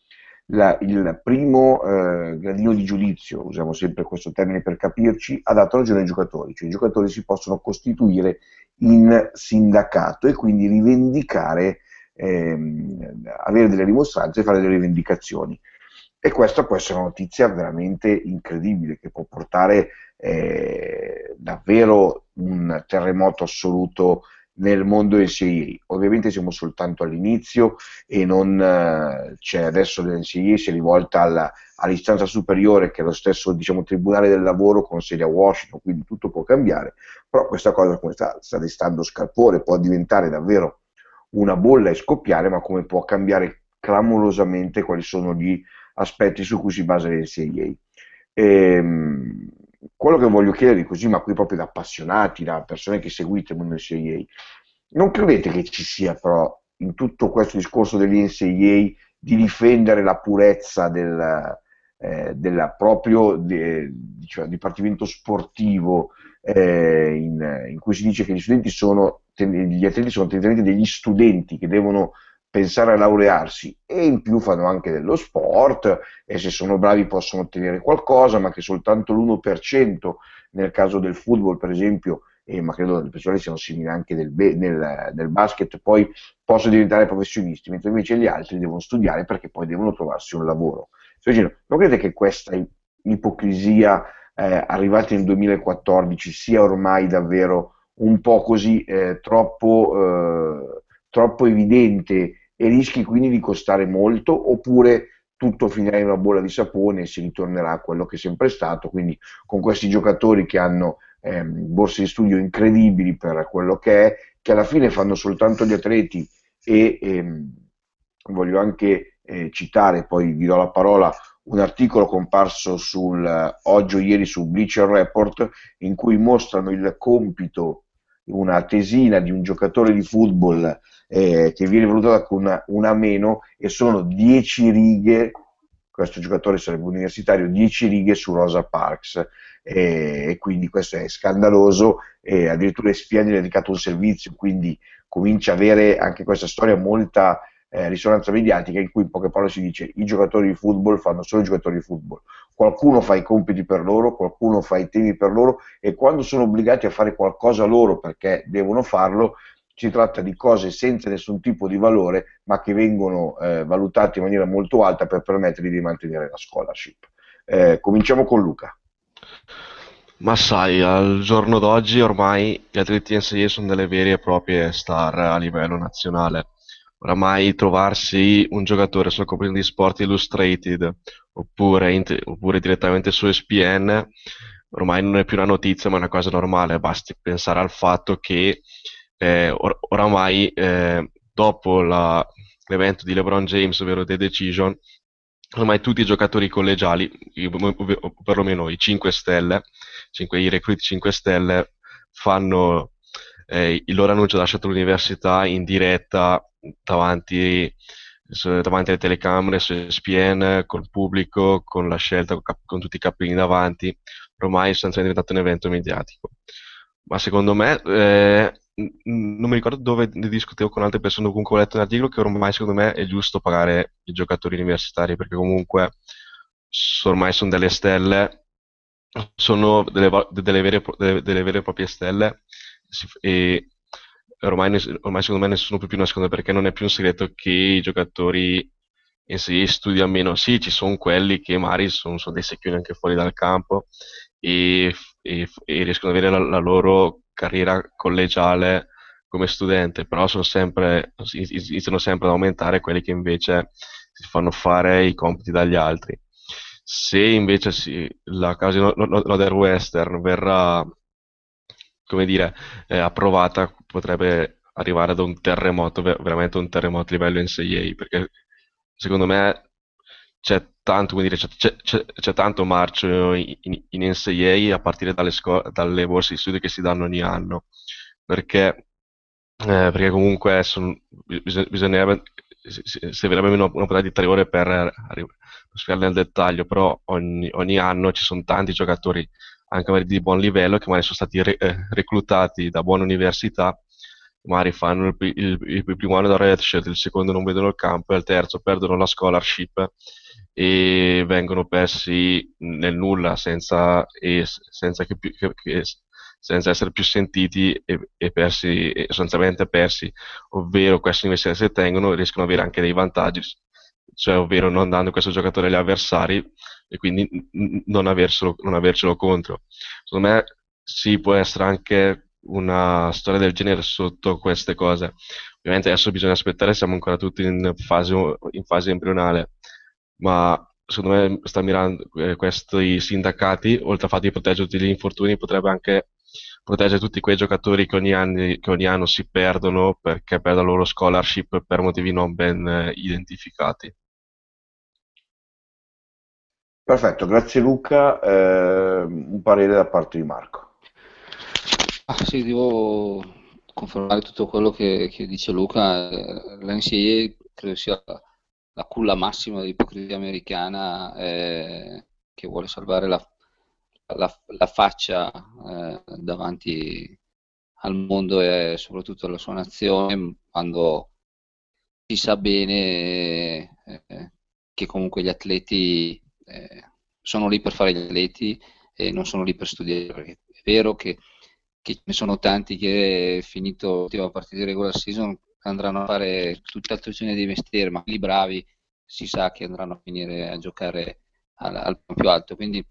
la, il primo eh, gradino di giudizio, usiamo sempre questo termine per capirci, ha dato ragione ai giocatori, cioè i giocatori si possono costituire in sindacato e quindi rivendicare, ehm, avere delle dimostranze e fare delle rivendicazioni. E questa può essere una notizia veramente incredibile che può portare eh, davvero un terremoto assoluto nel mondo NCAA. Ovviamente siamo soltanto all'inizio e non eh, c'è adesso l'NCAA si è rivolta alla, all'istanza superiore che è lo stesso diciamo, Tribunale del Lavoro con sede a Washington, quindi tutto può cambiare, però questa cosa come sta, sta destando scalpore, può diventare davvero una bolla e scoppiare, ma come può cambiare clamorosamente quali sono gli aspetti su cui si basa l'NCAA. Ehm, quello che voglio chiedervi così, ma qui proprio da appassionati, da persone che seguite il mondo NCAA, non credete che ci sia però in tutto questo discorso dell'NCAA di difendere la purezza del, eh, del proprio de, diciamo, dipartimento sportivo eh, in, in, cui si dice che gli studenti sono, gli atleti sono tendenzialmente degli studenti che devono pensare a laurearsi e in più fanno anche dello sport e se sono bravi possono ottenere qualcosa, ma che soltanto l'1% nel caso del football, per esempio, eh, ma credo le persone siano simili anche nel, nel, nel, basket, poi possono diventare professionisti, mentre invece gli altri devono studiare perché poi devono trovarsi un lavoro. non credete che questa ipocrisia eh, arrivata nel 2014 sia ormai davvero un po' così eh, troppo, eh, troppo evidente e rischi quindi di costare molto oppure tutto finirà in una bolla di sapone e si ritornerà a quello che è sempre stato, quindi con questi giocatori che hanno ehm, borse di studio incredibili per quello che è, che alla fine fanno soltanto gli atleti e ehm, voglio anche eh, citare, poi vi do la parola, un articolo comparso sul, oggi o ieri su Bleacher Report in cui mostrano il compito una tesina di un giocatore di football eh, che viene valutata con una, una meno e sono 10 righe, questo giocatore sarebbe universitario, 10 righe su Rosa Parks. E, e quindi questo è scandaloso e addirittura ESPN gli ha dedicato un servizio, quindi comincia a avere anche questa storia molta eh, risonanza mediatica in cui in poche parole si dice i giocatori di football fanno solo i giocatori di football, qualcuno fa i compiti per loro, qualcuno fa i temi per loro e quando sono obbligati a fare qualcosa loro perché devono farlo, si tratta di cose senza nessun tipo di valore ma che vengono eh, valutate in maniera molto alta per permettergli di mantenere la scholarship. Eh, cominciamo con Luca. Ma sai, al giorno d'oggi ormai gli atleti NCAA sono delle vere e proprie star a livello nazionale oramai trovarsi un giocatore sulla copertina di Sport Illustrated oppure, oppure direttamente su ESPN ormai non è più una notizia ma è una cosa normale, basti pensare al fatto che eh, or- oramai eh, dopo la, l'evento di LeBron James, ovvero The Decision, ormai tutti i giocatori collegiali, o perlomeno i 5 stelle, 5, i recruiti 5 stelle, fanno eh, il loro annuncio da lasciato l'università in diretta davanti, davanti alle telecamere, su ESPN, col pubblico, con la scelta, con tutti i capelli davanti, ormai è diventato un evento mediatico. Ma secondo me, eh, non mi ricordo dove ne discutevo con altre persone, comunque ho letto un articolo che ormai secondo me è giusto pagare i giocatori universitari, perché comunque ormai sono delle stelle, sono delle, delle, vere, delle, delle vere e proprie stelle e ormai, ormai secondo me nessuno più, più nasconde perché non è più un segreto che i giocatori in sé studiano meno. Sì, ci sono quelli che magari sono, sono dei secchioni anche fuori dal campo e, e, e riescono ad avere la, la, loro carriera collegiale come studente, però sono sempre, iniziano sempre ad aumentare quelli che invece si fanno fare i compiti dagli altri. Se invece si, la casa di Northern Western verrà come dire, eh, approvata, potrebbe arrivare ad un terremoto, veramente un terremoto a livello NCAA, perché secondo me c'è tanto, dire, c'è, c'è, c'è tanto marcio in, in, NCAA a partire dalle, sco- dalle borse di studio che si danno ogni anno, perché, eh, perché comunque son, bisognerebbe, servirebbe una, una di tre ore per, per spiegare nel dettaglio, però ogni, ogni anno ci sono tanti giocatori anche di buon livello, che magari sono stati re- eh, reclutati da buone università, magari fanno il, il, il, primo anno da redshirt, il secondo non vedono il campo e il terzo perdono la scholarship e vengono persi nel nulla senza, senza, che, che, senza essere più sentiti e, e persi, e sostanzialmente persi, ovvero queste università se tengono riescono ad avere anche dei vantaggi, cioè ovvero non dando questo giocatore agli avversari e quindi non avercelo, non avercelo contro. Secondo me sì, può essere anche una storia del genere sotto queste cose. Ovviamente adesso bisogna aspettare, siamo ancora tutti in fase, in fase embrionale, ma secondo me sta mirando eh, questi sindacati, oltre al fatto di proteggere tutti gli infortuni, potrebbe anche proteggere tutti quei giocatori che ogni, anni, che ogni anno si perdono perché perdono la loro scholarship per motivi non ben eh, identificati. Perfetto, grazie Luca. Eh, un parere da parte di Marco. Ah, sì, devo confermare tutto quello che, che dice Luca. La NCAA credo sia la culla massima dell'ipocrisia americana eh, che vuole salvare la, la, la faccia eh, davanti al mondo e soprattutto alla sua nazione quando si sa bene eh, che comunque gli atleti eh, sono lì per fare gli atleti e non sono lì per studiare, è vero che, che ce ne sono tanti che finito l'ultima partita di regular season andranno a fare tutte altre generi di mestiere, ma quelli bravi si sa che andranno a finire a giocare al, al più alto, quindi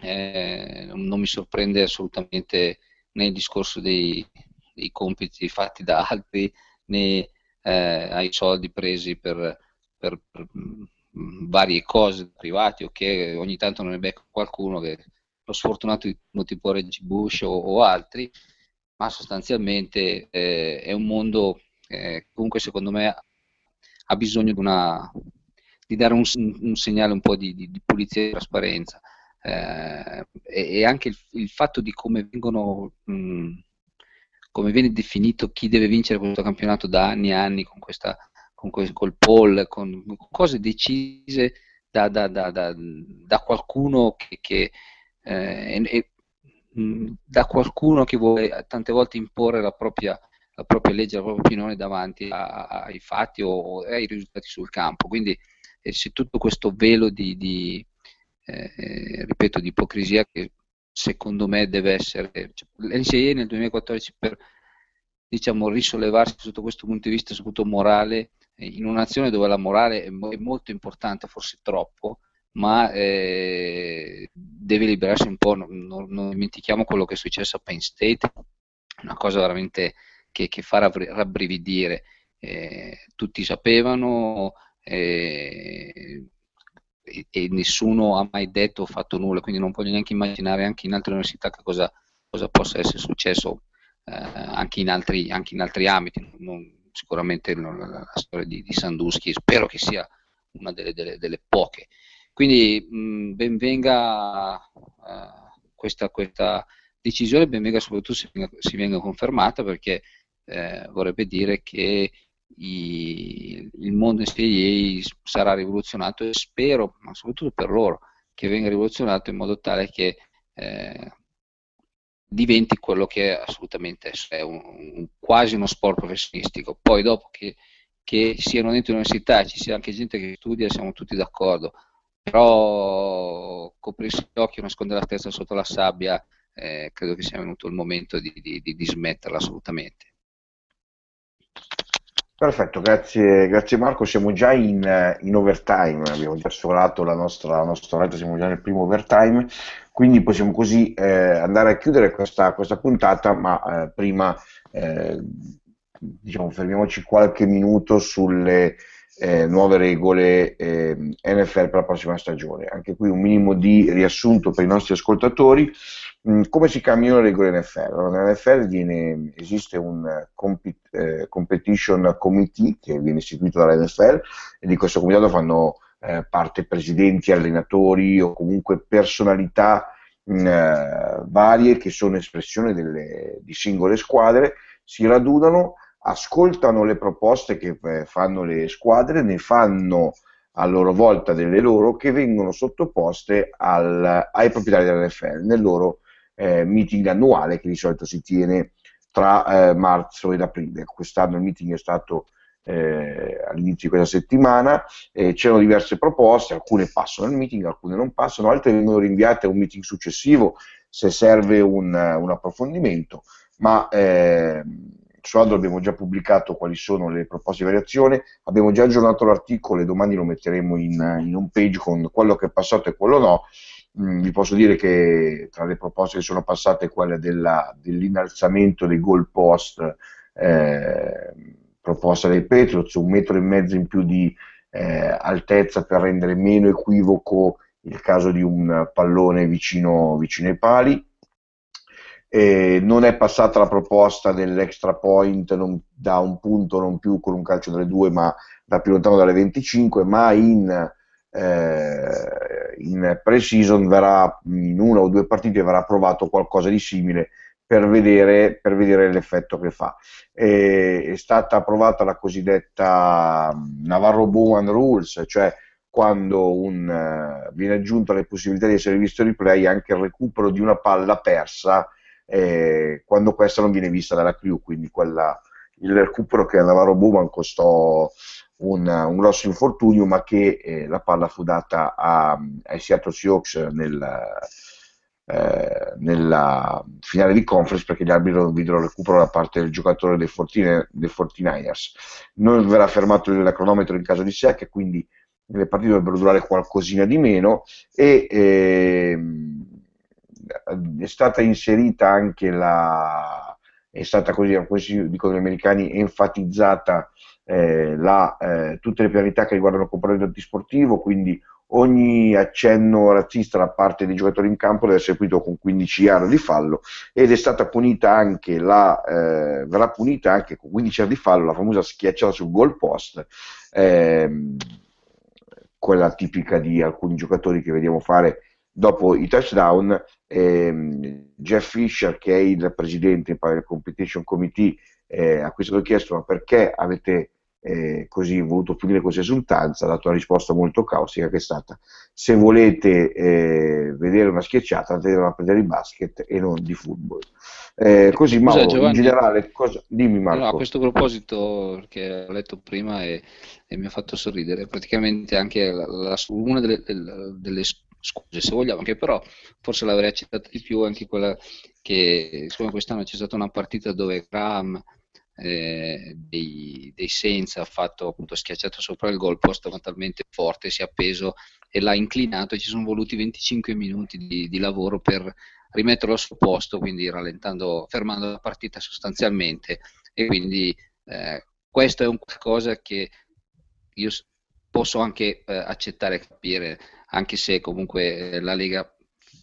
eh, non mi sorprende assolutamente né il discorso dei, dei compiti fatti da altri né eh, ai soldi presi per, per, per varie cose private o che ogni tanto non ne becca qualcuno che lo sfortunato tipo Reggie Bush o, o altri, ma sostanzialmente eh, è un mondo eh, comunque secondo me ha bisogno di, una, di dare un, un, segnale un po' di, di, di pulizia e trasparenza. Eh, e, e, anche il, il, fatto di come vengono mh, come viene definito chi deve vincere questo campionato da anni e anni con questa, con quel, col poll, con, cose decise da, da, da, da qualcuno che, che eh, e, da qualcuno che vuole tante volte imporre la propria, la propria legge, la propria opinione davanti a, a, ai fatti o, o, ai risultati sul campo. Quindi eh, c'è tutto questo velo di, di eh, ripeto, di ipocrisia che secondo me deve essere... Cioè, L'NCAA nel 2014 per diciamo, risollevarsi sotto questo punto di vista, soprattutto morale, in una nazione dove la morale è, molto importante, forse troppo, ma eh, deve liberarsi un po', non, non, dimentichiamo quello che è successo a Penn State, una cosa veramente che, che fa rabbrividire, eh, tutti sapevano eh, e, e, nessuno ha mai detto o fatto nulla, quindi non voglio neanche immaginare anche in altre università che cosa, cosa possa essere successo eh, anche, in altri, anche, in altri, ambiti, non, sicuramente la, la, storia di, di Sandusky spero che sia una delle, delle, delle poche. Quindi mh, benvenga uh, questa, questa, decisione, benvenga soprattutto se si venga confermata perché eh, vorrebbe dire che i, il mondo NCAA sarà rivoluzionato e spero, ma soprattutto per loro, che venga rivoluzionato in modo tale che eh, diventi quello che è assolutamente è un, un, quasi uno sport professionistico. Poi dopo che, che siano dentro l'università, ci sia anche gente che studia, siamo tutti d'accordo, però coprirsi gli occhi e nascondere la testa sotto la sabbia, eh, credo che sia venuto il momento di, di, di smetterla assolutamente. Perfetto, grazie, grazie, Marco. Siamo già in, in overtime, abbiamo già sforato la nostra, la nostra rete, siamo già nel primo overtime, quindi possiamo così eh, andare a chiudere questa, questa puntata, ma eh, prima eh, diciamo, fermiamoci qualche minuto sulle eh, nuove regole eh, NFL per la prossima stagione. Anche qui un minimo di riassunto per i nostri ascoltatori. Mm, come si cambiano le regole NFL? Allora, nell'NFL esiste un compet, eh, competition committee che viene istituito dalla NFL e di questo comitato fanno eh, parte presidenti, allenatori o comunque personalità mh, mm, eh, varie che sono espressione delle, di singole squadre, si radunano ascoltano le proposte che eh, fanno le squadre, ne fanno a loro volta delle loro che vengono sottoposte al, ai proprietari dell'NFL nel loro eh, meeting annuale che di solito si tiene tra eh, marzo ed aprile. Quest'anno il meeting è stato eh, all'inizio di questa settimana, c'erano diverse proposte, alcune passano al meeting, alcune non passano, altre vengono rinviate a un meeting successivo se serve un, un approfondimento, ma eh, su Android abbiamo già pubblicato quali sono le proposte di variazione, abbiamo già aggiornato l'articolo e domani lo metteremo in, in home page con quello che è passato e quello no. Mm, vi posso dire che tra le proposte che sono passate quelle della, dell'innalzamento dei goal post eh, proposta dai Patriots, un metro e mezzo in più di eh, altezza per rendere meno equivoco il caso di un pallone vicino, vicino ai pali, eh, non è passata la proposta dell'extra point non, da un punto non più con un calcio delle due ma da più lontano dalle 25 ma in, eh, in pre-season verrà in una o due partite verrà provato qualcosa di simile per vedere, per vedere l'effetto che fa. Eh, è stata approvata la cosiddetta Navarro Bowman Rules cioè quando un, uh, viene aggiunta le possibilità di essere visto replay anche il recupero di una palla persa eh, quando questa non viene vista dalla crew, quindi quella, il recupero che a Navarro costò un, un, grosso infortunio, ma che eh, la palla fu data a, ai Seattle Seahawks nel, eh, nella finale di conference perché gli arbitri non videro recupero da parte del giocatore dei, 49, dei 49ers. Non verrà fermato il cronometro in caso di sec, quindi le partite dovrebbero durare qualcosina di meno e ehm, è stata inserita anche la, è stata così, come dicono gli americani, enfatizzata eh, la, eh, tutte le priorità che riguardano il comportamento antisportivo, quindi ogni accenno razzista da parte dei giocatori in campo deve essere punito con 15 yard di fallo ed è stata punita anche la, eh, verrà punita anche con 15 yard di fallo la famosa schiacciata sul goal post ehm, quella tipica di alcuni giocatori che vediamo fare dopo i touchdown ehm, Jeff Fisher, che è il presidente del Competition Committee, eh, a cui è stato chiesto ma perché avete eh, così voluto finire questa esultanza, ha dato una risposta molto caustica che è stata se volete eh, vedere una schiacciata andatela a prendere di basket e non di football. Eh, così Mauro, Giovanni, in generale, cosa... dimmi Marco. No, a questo proposito, perché ho letto prima e, e mi ha fatto sorridere, praticamente anche la, la, una delle, delle, delle scuse se vogliamo, che però forse l'avrei accettata di più anche quella che siccome quest'anno c'è stata una partita dove Graham eh, dei, dei Saints ha fatto appunto schiacciato sopra il gol posto talmente forte, si è appeso e l'ha inclinato e ci sono voluti 25 minuti di, di lavoro per rimetterlo al suo posto, quindi rallentando, fermando la partita sostanzialmente. E quindi eh, questo è un qualcosa che io posso anche eh, accettare e capire, anche se comunque eh, la Lega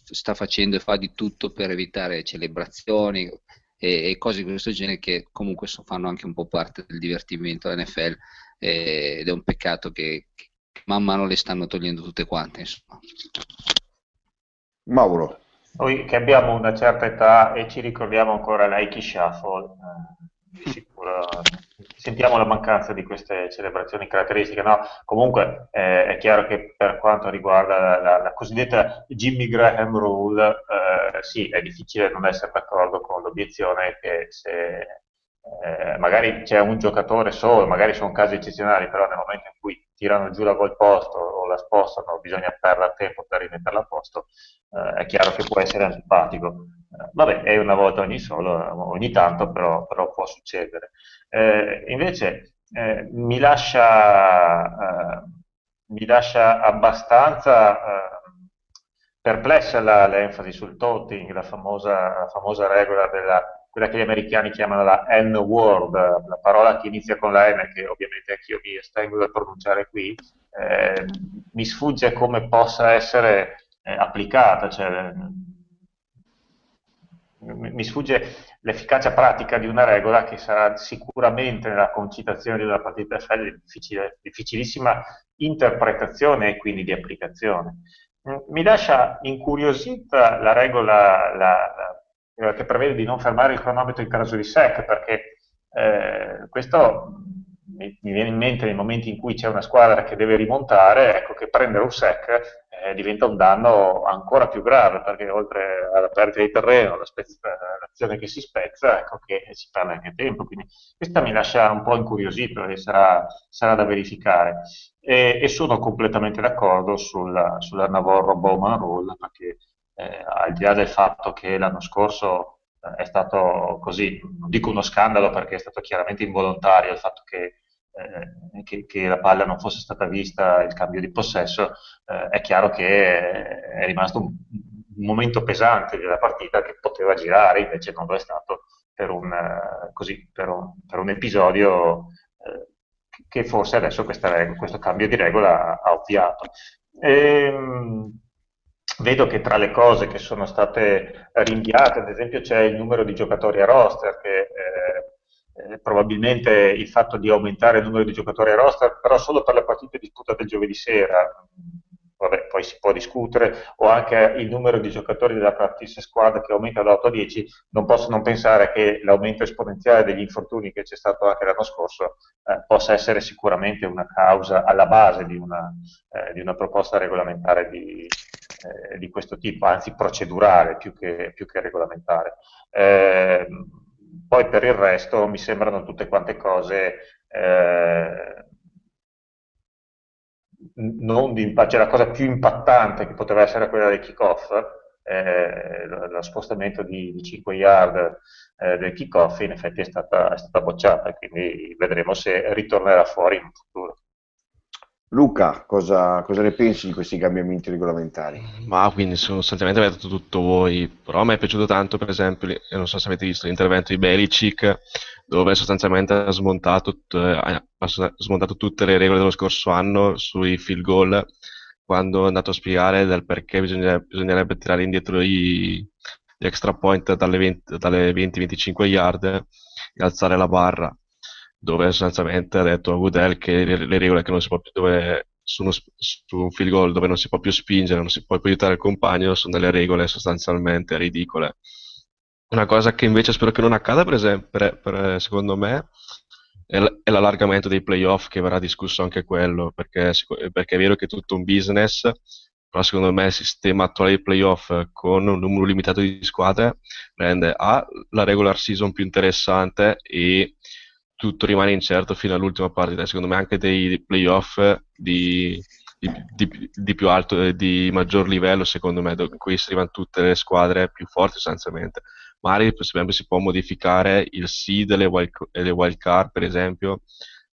sta facendo e fa di tutto per evitare celebrazioni, e, e, cose di questo genere che comunque so, fanno anche un po' parte del divertimento dell'NFL eh, ed è un peccato che, che, man mano le stanno togliendo tutte quante. Insomma. Mauro. Noi che abbiamo una certa età e ci ricordiamo ancora Nike Shuffle, eh, sentiamo la mancanza di queste celebrazioni caratteristiche. No? Comunque eh, è chiaro che per quanto riguarda la, la, cosiddetta Jimmy Graham Rule, eh, sì, è difficile non essere d'accordo con l'obiezione che se eh, magari c'è un giocatore solo, magari sono casi eccezionali, però nel momento in cui tirano giù la gol posto o la spostano, bisogna perdere tempo per rimetterla a posto, eh, è chiaro che può essere antipatico. Vabbè, è una volta ogni solo, ogni tanto, però, però può succedere. Eh, invece eh, mi lascia, eh, mi, lascia, abbastanza eh, perplessa la, l'enfasi sul toting, la famosa, la famosa regola della quella che gli americani chiamano la N-word, la parola che inizia con la N, che ovviamente anch'io mi estengo dal pronunciare qui, eh, mi sfugge come possa essere eh, applicata, cioè, mi sfugge l'efficacia pratica di una regola che sarà sicuramente nella concitazione di una partita di difficilissima interpretazione e quindi di applicazione. Mi lascia incuriosita la regola la, la, che prevede di non fermare il cronometro in caso di sec, perché eh, questo mi, viene in mente nei momenti in cui c'è una squadra che deve rimontare, ecco che prendere un sec eh, diventa un danno ancora più grave, perché oltre alla perdita di terreno, l'azione che si spezza, ecco che si perde anche tempo. Quindi questa mi lascia un po' incuriosito e sarà, sarà da verificare. E, e, sono completamente d'accordo sulla, sulla Navarro-Bowman Rule, perché eh, al di là del fatto che l'anno scorso eh, è stato così, non dico uno scandalo perché è stato chiaramente involontario il fatto che eh, che, che, la palla non fosse stata vista, il cambio di possesso, eh, è chiaro che è rimasto un, momento pesante della partita che poteva girare, invece non lo è stato per un, uh, così, per un, per un episodio eh, che forse adesso regola, questo cambio di regola ha ovviato. Ehm, vedo che tra le cose che sono state rinviate, ad esempio, c'è il numero di giocatori a roster che eh, probabilmente il fatto di aumentare il numero di giocatori a roster, però solo per le partite disputate il giovedì sera, vabbè, poi si può discutere, o anche il numero di giocatori della practice squad che aumenta da 8 a 10, non posso non pensare che l'aumento esponenziale degli infortuni che c'è stato anche l'anno scorso eh, possa essere sicuramente una causa alla base di una, eh, di una proposta regolamentare di, eh, di, questo tipo, anzi procedurale più che, più che regolamentare. Poi per il resto mi sembrano tutte quante cose eh, non di cioè la cosa più impattante che poteva essere quella del kickoff, eh, lo spostamento di, di 5 yard eh, del kickoff in effetti è stata, è stata bocciata, quindi vedremo se ritornerà fuori in futuro. Luca, cosa, cosa, ne pensi di questi cambiamenti regolamentari? Ma quindi sostanzialmente avete detto tutto voi, però a me è piaciuto tanto per esempio, non so se avete visto l'intervento di Belicic, dove sostanzialmente ha smontato, ha smontato tutte le regole dello scorso anno sui field goal, quando è andato a spiegare del perché bisognerebbe, bisognerebbe tirare indietro i, gli extra point dalle 20-25 yard e alzare la barra dove sostanzialmente ha detto a Goodell che le, le regole che non si può più, dove su, uno, su, un field goal dove non si può più spingere, non si può più aiutare il compagno, sono delle regole sostanzialmente ridicole. Una cosa che invece spero che non accada, per esempio, per, per, secondo me, è, l'allargamento dei playoff che verrà discusso anche quello, perché, perché è vero che è tutto un business, però secondo me il sistema attuale dei playoff con un numero limitato di squadre rende A la regular season più interessante e tutto rimane incerto fino all'ultima partita. Secondo me anche dei playoff di, di, di, più alto di maggior livello, secondo me, in cui si arrivano tutte le squadre più forti sostanzialmente. Magari si può modificare il seed e le wild, le wild card, per esempio,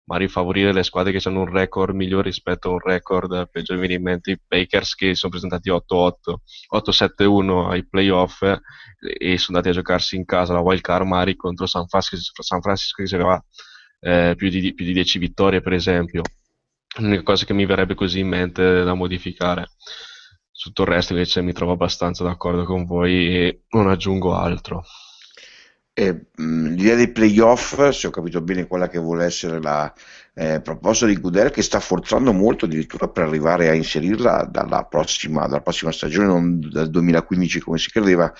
magari favorire le squadre che hanno un record migliore rispetto a un record peggiore. Mi viene in mente i Bakers che sono presentati 8-8, 8-7-1 ai playoff e sono andati a giocarsi in casa la wild card magari contro San Francisco, San Francisco che aveva eh, più, di, più di 10 vittorie, per esempio. L'unica cosa che mi verrebbe così in mente da modificare. Tutto il resto invece mi trovo abbastanza d'accordo con voi e non aggiungo altro. Eh, l'idea dei playoff, se ho capito bene quella che vuole essere la eh, proposta di Goodell, che sta forzando molto addirittura per arrivare a inserirla dalla prossima, dalla prossima stagione, non dal 2015 come si credeva,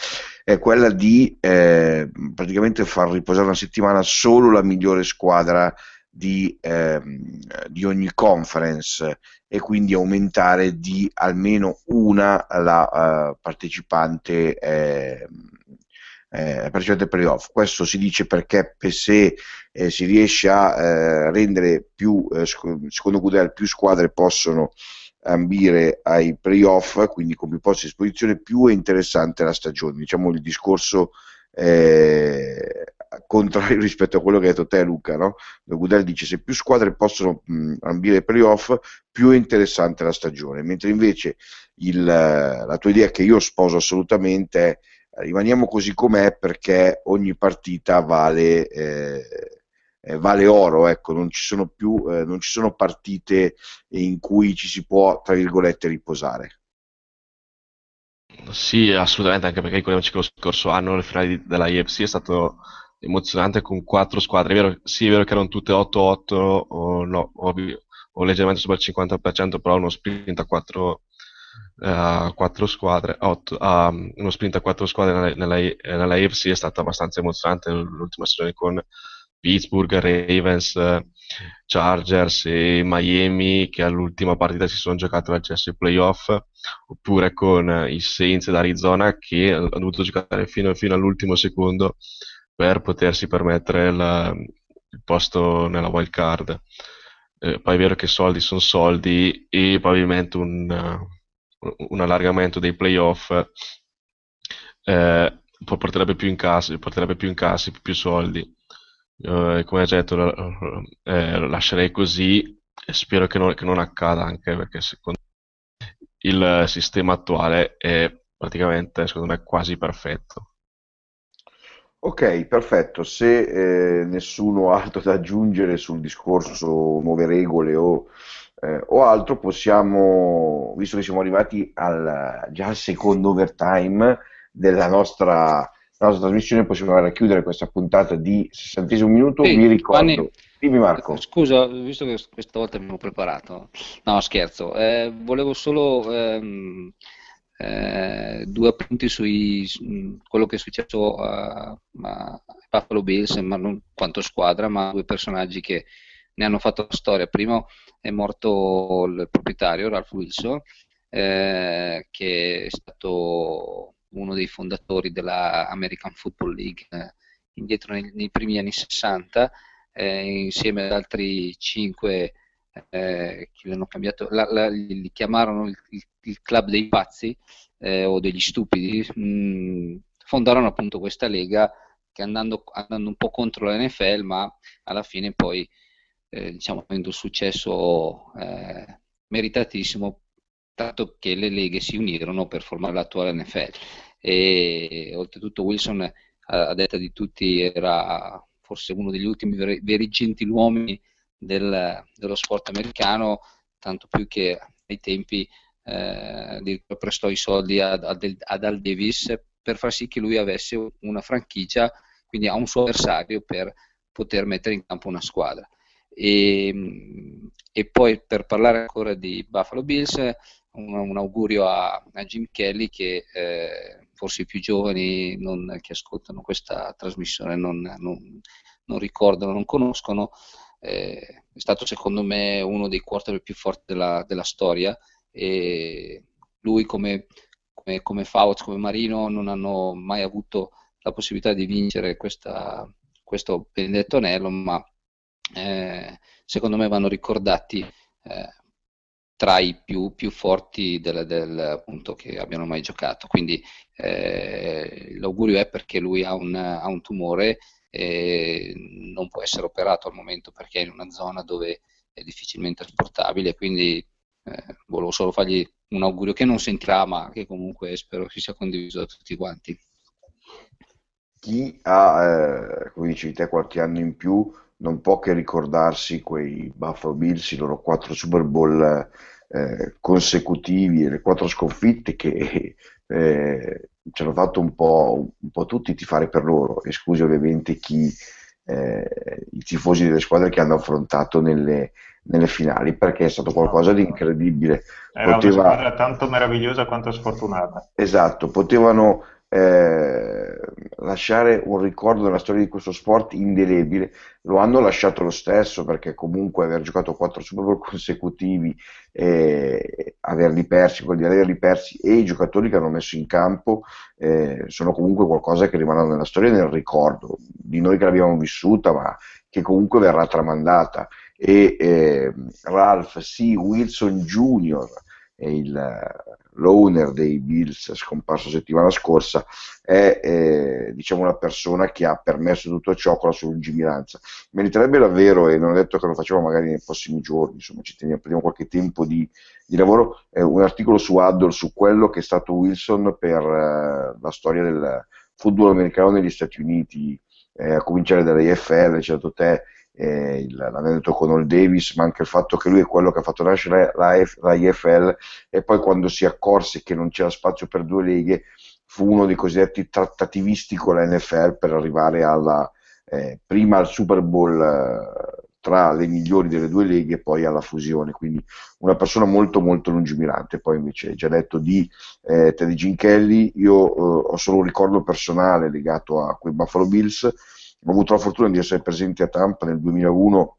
è quella di eh, praticamente far riposare una settimana solo la migliore squadra di, ehm, di ogni conference e quindi aumentare di almeno una la uh, partecipante eh, partecipante playoff. Questo si dice perché se eh, si riesce a eh, rendere più, eh, secondo Goodell, più squadre possono ambire ai playoff, quindi con più posti a disposizione, più è interessante la stagione. Diciamo il discorso eh, contrario [laughs] rispetto a quello che hai detto te Luca, no? Goodell dice se più squadre possono mh, ambire ai playoff, più è interessante la stagione, mentre invece il, la tua idea che io sposo assolutamente è rimaniamo così com'è perché ogni partita vale, eh, eh, vale oro, ecco, non ci sono più eh, non ci sono partite in cui ci si può, tra virgolette, riposare. Sì, assolutamente, anche perché ricordiamoci che lo scorso anno il finale della IFC è stato emozionante con quattro squadre. È vero, sì, è vero che erano tutte 8-8 o, no, o, o leggermente sopra il 50%, però uno sprint a quattro a quattro squadre, otto, a uno sprint a quattro squadre nella, nella, nella AFC è stata abbastanza emozionante l'ultima stagione con Pittsburgh, Ravens, Chargers e Miami che all'ultima partita si sono giocati l'accesso ai playoff, oppure con i Saints d'Arizona che hanno dovuto giocare fino, fino all'ultimo secondo per potersi permettere il, il posto nella wild card. Eh, poi è vero che soldi sono soldi e probabilmente un, un allargamento dei playoff eh, porterebbe più incassi, porterebbe più incassi, più soldi. Eh, come ho detto, eh, lascerei così e spero che non, che non accada anche perché secondo il sistema attuale è praticamente, secondo me, quasi perfetto. Ok, perfetto. Se eh, nessuno ha altro da aggiungere sul discorso nuove regole o eh, o altro possiamo, visto che siamo arrivati al, già al secondo overtime della nostra, nostra trasmissione, possiamo andare a chiudere questa puntata di 60 minuto. Sì, Mi ricordo. Anni... Dimmi Marco. Scusa, visto che questa volta abbiamo preparato. No, scherzo. Eh, volevo solo ehm, eh, due appunti su quello che è successo a, a Buffalo Bills, ma non quanto squadra, ma due personaggi che ne hanno fatto storia. Primo è morto il proprietario, Ralph Wilson, eh, che è stato uno dei fondatori della American Football League eh, indietro nei, nei, primi anni 60, eh, insieme ad altri cinque eh, che l'hanno cambiato, la, la, li chiamarono il, il, il, club dei pazzi eh, o degli stupidi, mh, mm, fondarono appunto questa lega che andando, andando un po' contro la NFL, ma alla fine poi eh, diciamo, avendo successo eh, meritatissimo, tanto che le leghe si unirono per formare l'attuale NFL. E oltretutto Wilson, a, detta di tutti, era forse uno degli ultimi veri, veri gentiluomini del, dello sport americano, tanto più che ai tempi eh, prestò i soldi ad, ad Al Davis per far sì che lui avesse una franchigia, quindi a un suo avversario per poter mettere in campo una squadra. E, e poi per parlare ancora di Buffalo Bills, un, un augurio a, a, Jim Kelly che eh, forse i più giovani non, che ascoltano questa trasmissione non, non, non ricordano, non conoscono. Eh, è stato secondo me uno dei quarterback più forti della, della storia e lui come, come, come Fauci, come Marino non hanno mai avuto la possibilità di vincere questa, questo benedetto anello, ma eh, secondo me vanno ricordati eh, tra i più, più forti del, del, appunto, che abbiano mai giocato. Quindi eh, l'augurio è perché lui ha un, ha un tumore e non può essere operato al momento perché è in una zona dove è difficilmente trasportabile, quindi eh, volevo solo fargli un augurio che non sentirà, ma che comunque spero che sia condiviso da tutti quanti. Chi ha, eh, come dicevi te, qualche anno in più non può che ricordarsi quei Buffalo Bills, i loro quattro Super Bowl eh, consecutivi e le quattro sconfitte che eh, ci hanno fatto un po', un po' tutti tifare per loro, esclusi ovviamente chi, eh, i tifosi delle squadre che hanno affrontato nelle, nelle finali, perché è stato qualcosa di incredibile. Era Poteva... una squadra tanto meravigliosa quanto sfortunata. Esatto, potevano eh, lasciare un ricordo della storia di questo sport indelebile, lo hanno lasciato lo stesso perché comunque aver giocato quattro Super Bowl [laughs] consecutivi, eh, averli persi, quelli di averli persi e i giocatori che hanno messo in campo eh, sono comunque qualcosa che rimarrà nella storia e nel ricordo di noi che l'abbiamo vissuta, ma che comunque verrà tramandata. E eh, Ralph C. Wilson Jr., il l'owner dei Bills scomparso settimana scorsa è eh, diciamo una persona che ha permesso tutto ciò con la sua lungimiranza. Meriterebbe davvero e non ho detto che lo facciamo magari nei prossimi giorni insomma ci teniamo, prendiamo qualche tempo di, di lavoro eh, un articolo su Addle su quello che è stato Wilson per eh, la storia del football americano negli Stati Uniti eh, a cominciare dall'IFL c'è dato te eh, il, l'aneddoto con Old Davis, ma anche il fatto che lui è quello che ha fatto nascere la, F, la IFL e poi quando si accorse che non c'era spazio per due leghe fu uno dei cosiddetti trattativisti con la NFL per arrivare alla, eh, prima al Super Bowl eh, tra le migliori delle due leghe e poi alla fusione, quindi una persona molto molto lungimirante. Poi invece hai già detto di eh, Teddy Ginchelli, io eh, ho solo un ricordo personale legato a quei Buffalo Bills, ho avuto la fortuna di essere presente a Tampa nel 2001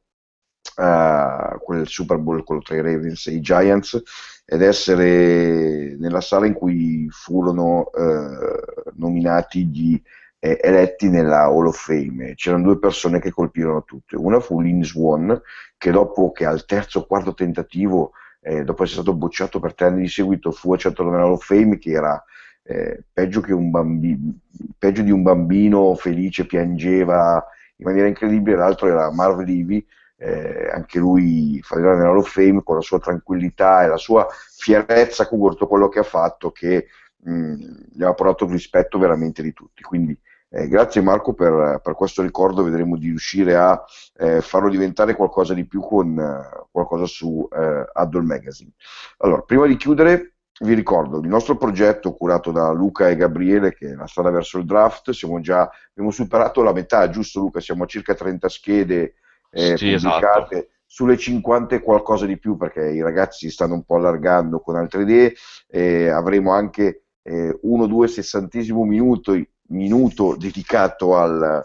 Uh, eh, quel Super Bowl, quello tra i Ravens e i Giants, ed essere nella sala in cui furono uh, nominati gli eh, eletti nella Hall of Fame. C'erano due persone che colpirono tutte. Una fu Lynn Swan, che dopo che al terzo o quarto tentativo, eh, dopo essere stato bocciato per tre anni di seguito, fu accettato nella Hall of Fame, che era eh, peggio, bambi- peggio, di un bambino felice, piangeva in maniera incredibile, l'altro era Marv Levy, eh, anche lui fallirà nella Hall of Fame con la sua tranquillità e la sua fierezza con tutto quello che ha fatto che mh, gli ha portato il rispetto veramente di tutti. Quindi eh, grazie Marco per, per, questo ricordo, vedremo di riuscire a eh, farlo diventare qualcosa di più con uh, qualcosa su uh, Addle Magazine. Allora, prima di chiudere vi ricordo il nostro progetto curato da Luca e Gabriele che è la strada verso il draft, siamo già, abbiamo superato la metà, giusto Luca? Siamo a circa 30 schede eh, sì, pubblicate, esatto. sulle 50 e qualcosa di più perché i ragazzi si stanno un po' allargando con altre idee, eh, avremo anche eh, uno, due sessantesimo minuto, minuto dedicato al,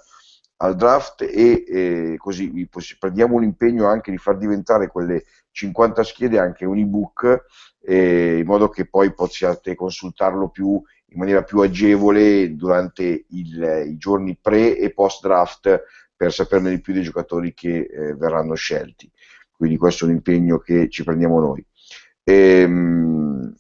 al draft e eh, così prendiamo l'impegno anche di far diventare quelle 50 schede anche un ebook eh, in modo che poi possiate consultarlo più, in maniera più agevole durante il, i giorni pre e post draft per saperne di più dei giocatori che eh, verranno scelti. Quindi questo è un impegno che ci prendiamo noi. Ehm,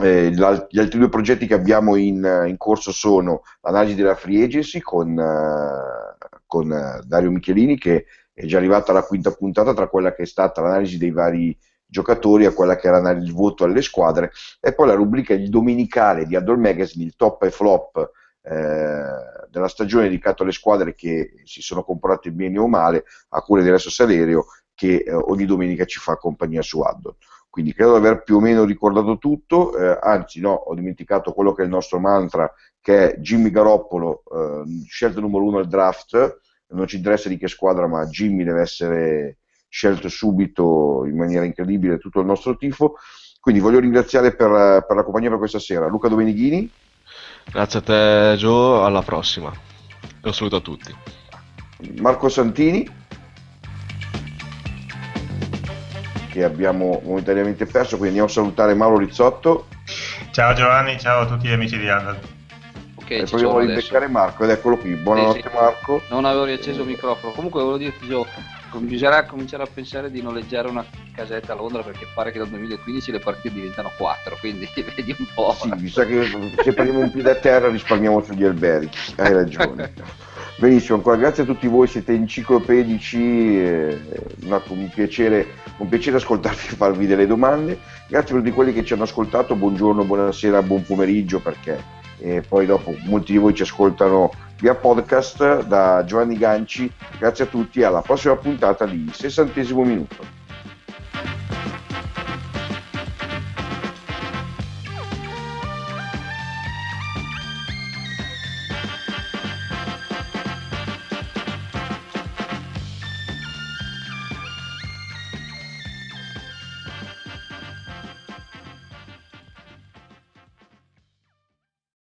eh, gli altri due progetti che abbiamo in, in corso sono l'analisi della free agency con, uh, con uh, Dario Michelini che è già arrivata alla quinta puntata tra quella che è stata l'analisi dei vari giocatori a quella che era il voto alle squadre e poi la rubrica il domenicale di Adol Magazine, il top e flop eh, della stagione dedicato alle squadre che si sono comportate bene o male a cura di Resto Salerio che eh, ogni domenica ci fa compagnia su Addon. Quindi credo di aver più o meno ricordato tutto, eh, anzi no, ho dimenticato quello che è il nostro mantra, che è Jimmy Garoppolo, eh, scelta numero uno al draft, non ci interessa di che squadra, ma Jimmy deve essere scelto subito in maniera incredibile tutto il nostro tifo. Quindi voglio ringraziare per, per la compagnia per questa sera Luca Domenighini. Grazie a te Gio, alla prossima. Un saluto a tutti. Marco Santini, che abbiamo momentaneamente perso, quindi andiamo a salutare Mauro Rizzotto. Ciao Giovanni, ciao a tutti gli amici di Andal. Ok, e proviamo a ribeccare Marco ed eccolo qui. Buonanotte sì, sì. Marco. Non avevo riacceso il microfono. Comunque volevo dirti Gio, bisognerà cominciare a pensare di noleggiare una casetta a Londra perché pare che dal 2015 le partite diventano 4, quindi [laughs] vedi un po'. Sì, mi sa che se prendiamo un piede a terra risparmiamo sugli alberi. Hai ragione. [laughs] Benissimo, ancora grazie a tutti voi, siete enciclopedici, eh, un, piacere, un piacere ascoltarvi e farvi delle domande. Grazie a tutti quelli che ci hanno ascoltato, buongiorno, buonasera, buon pomeriggio perché eh, poi dopo molti di voi ci ascoltano via podcast da Giovanni Ganci. Grazie a tutti, alla prossima puntata di sessantesimo minuto.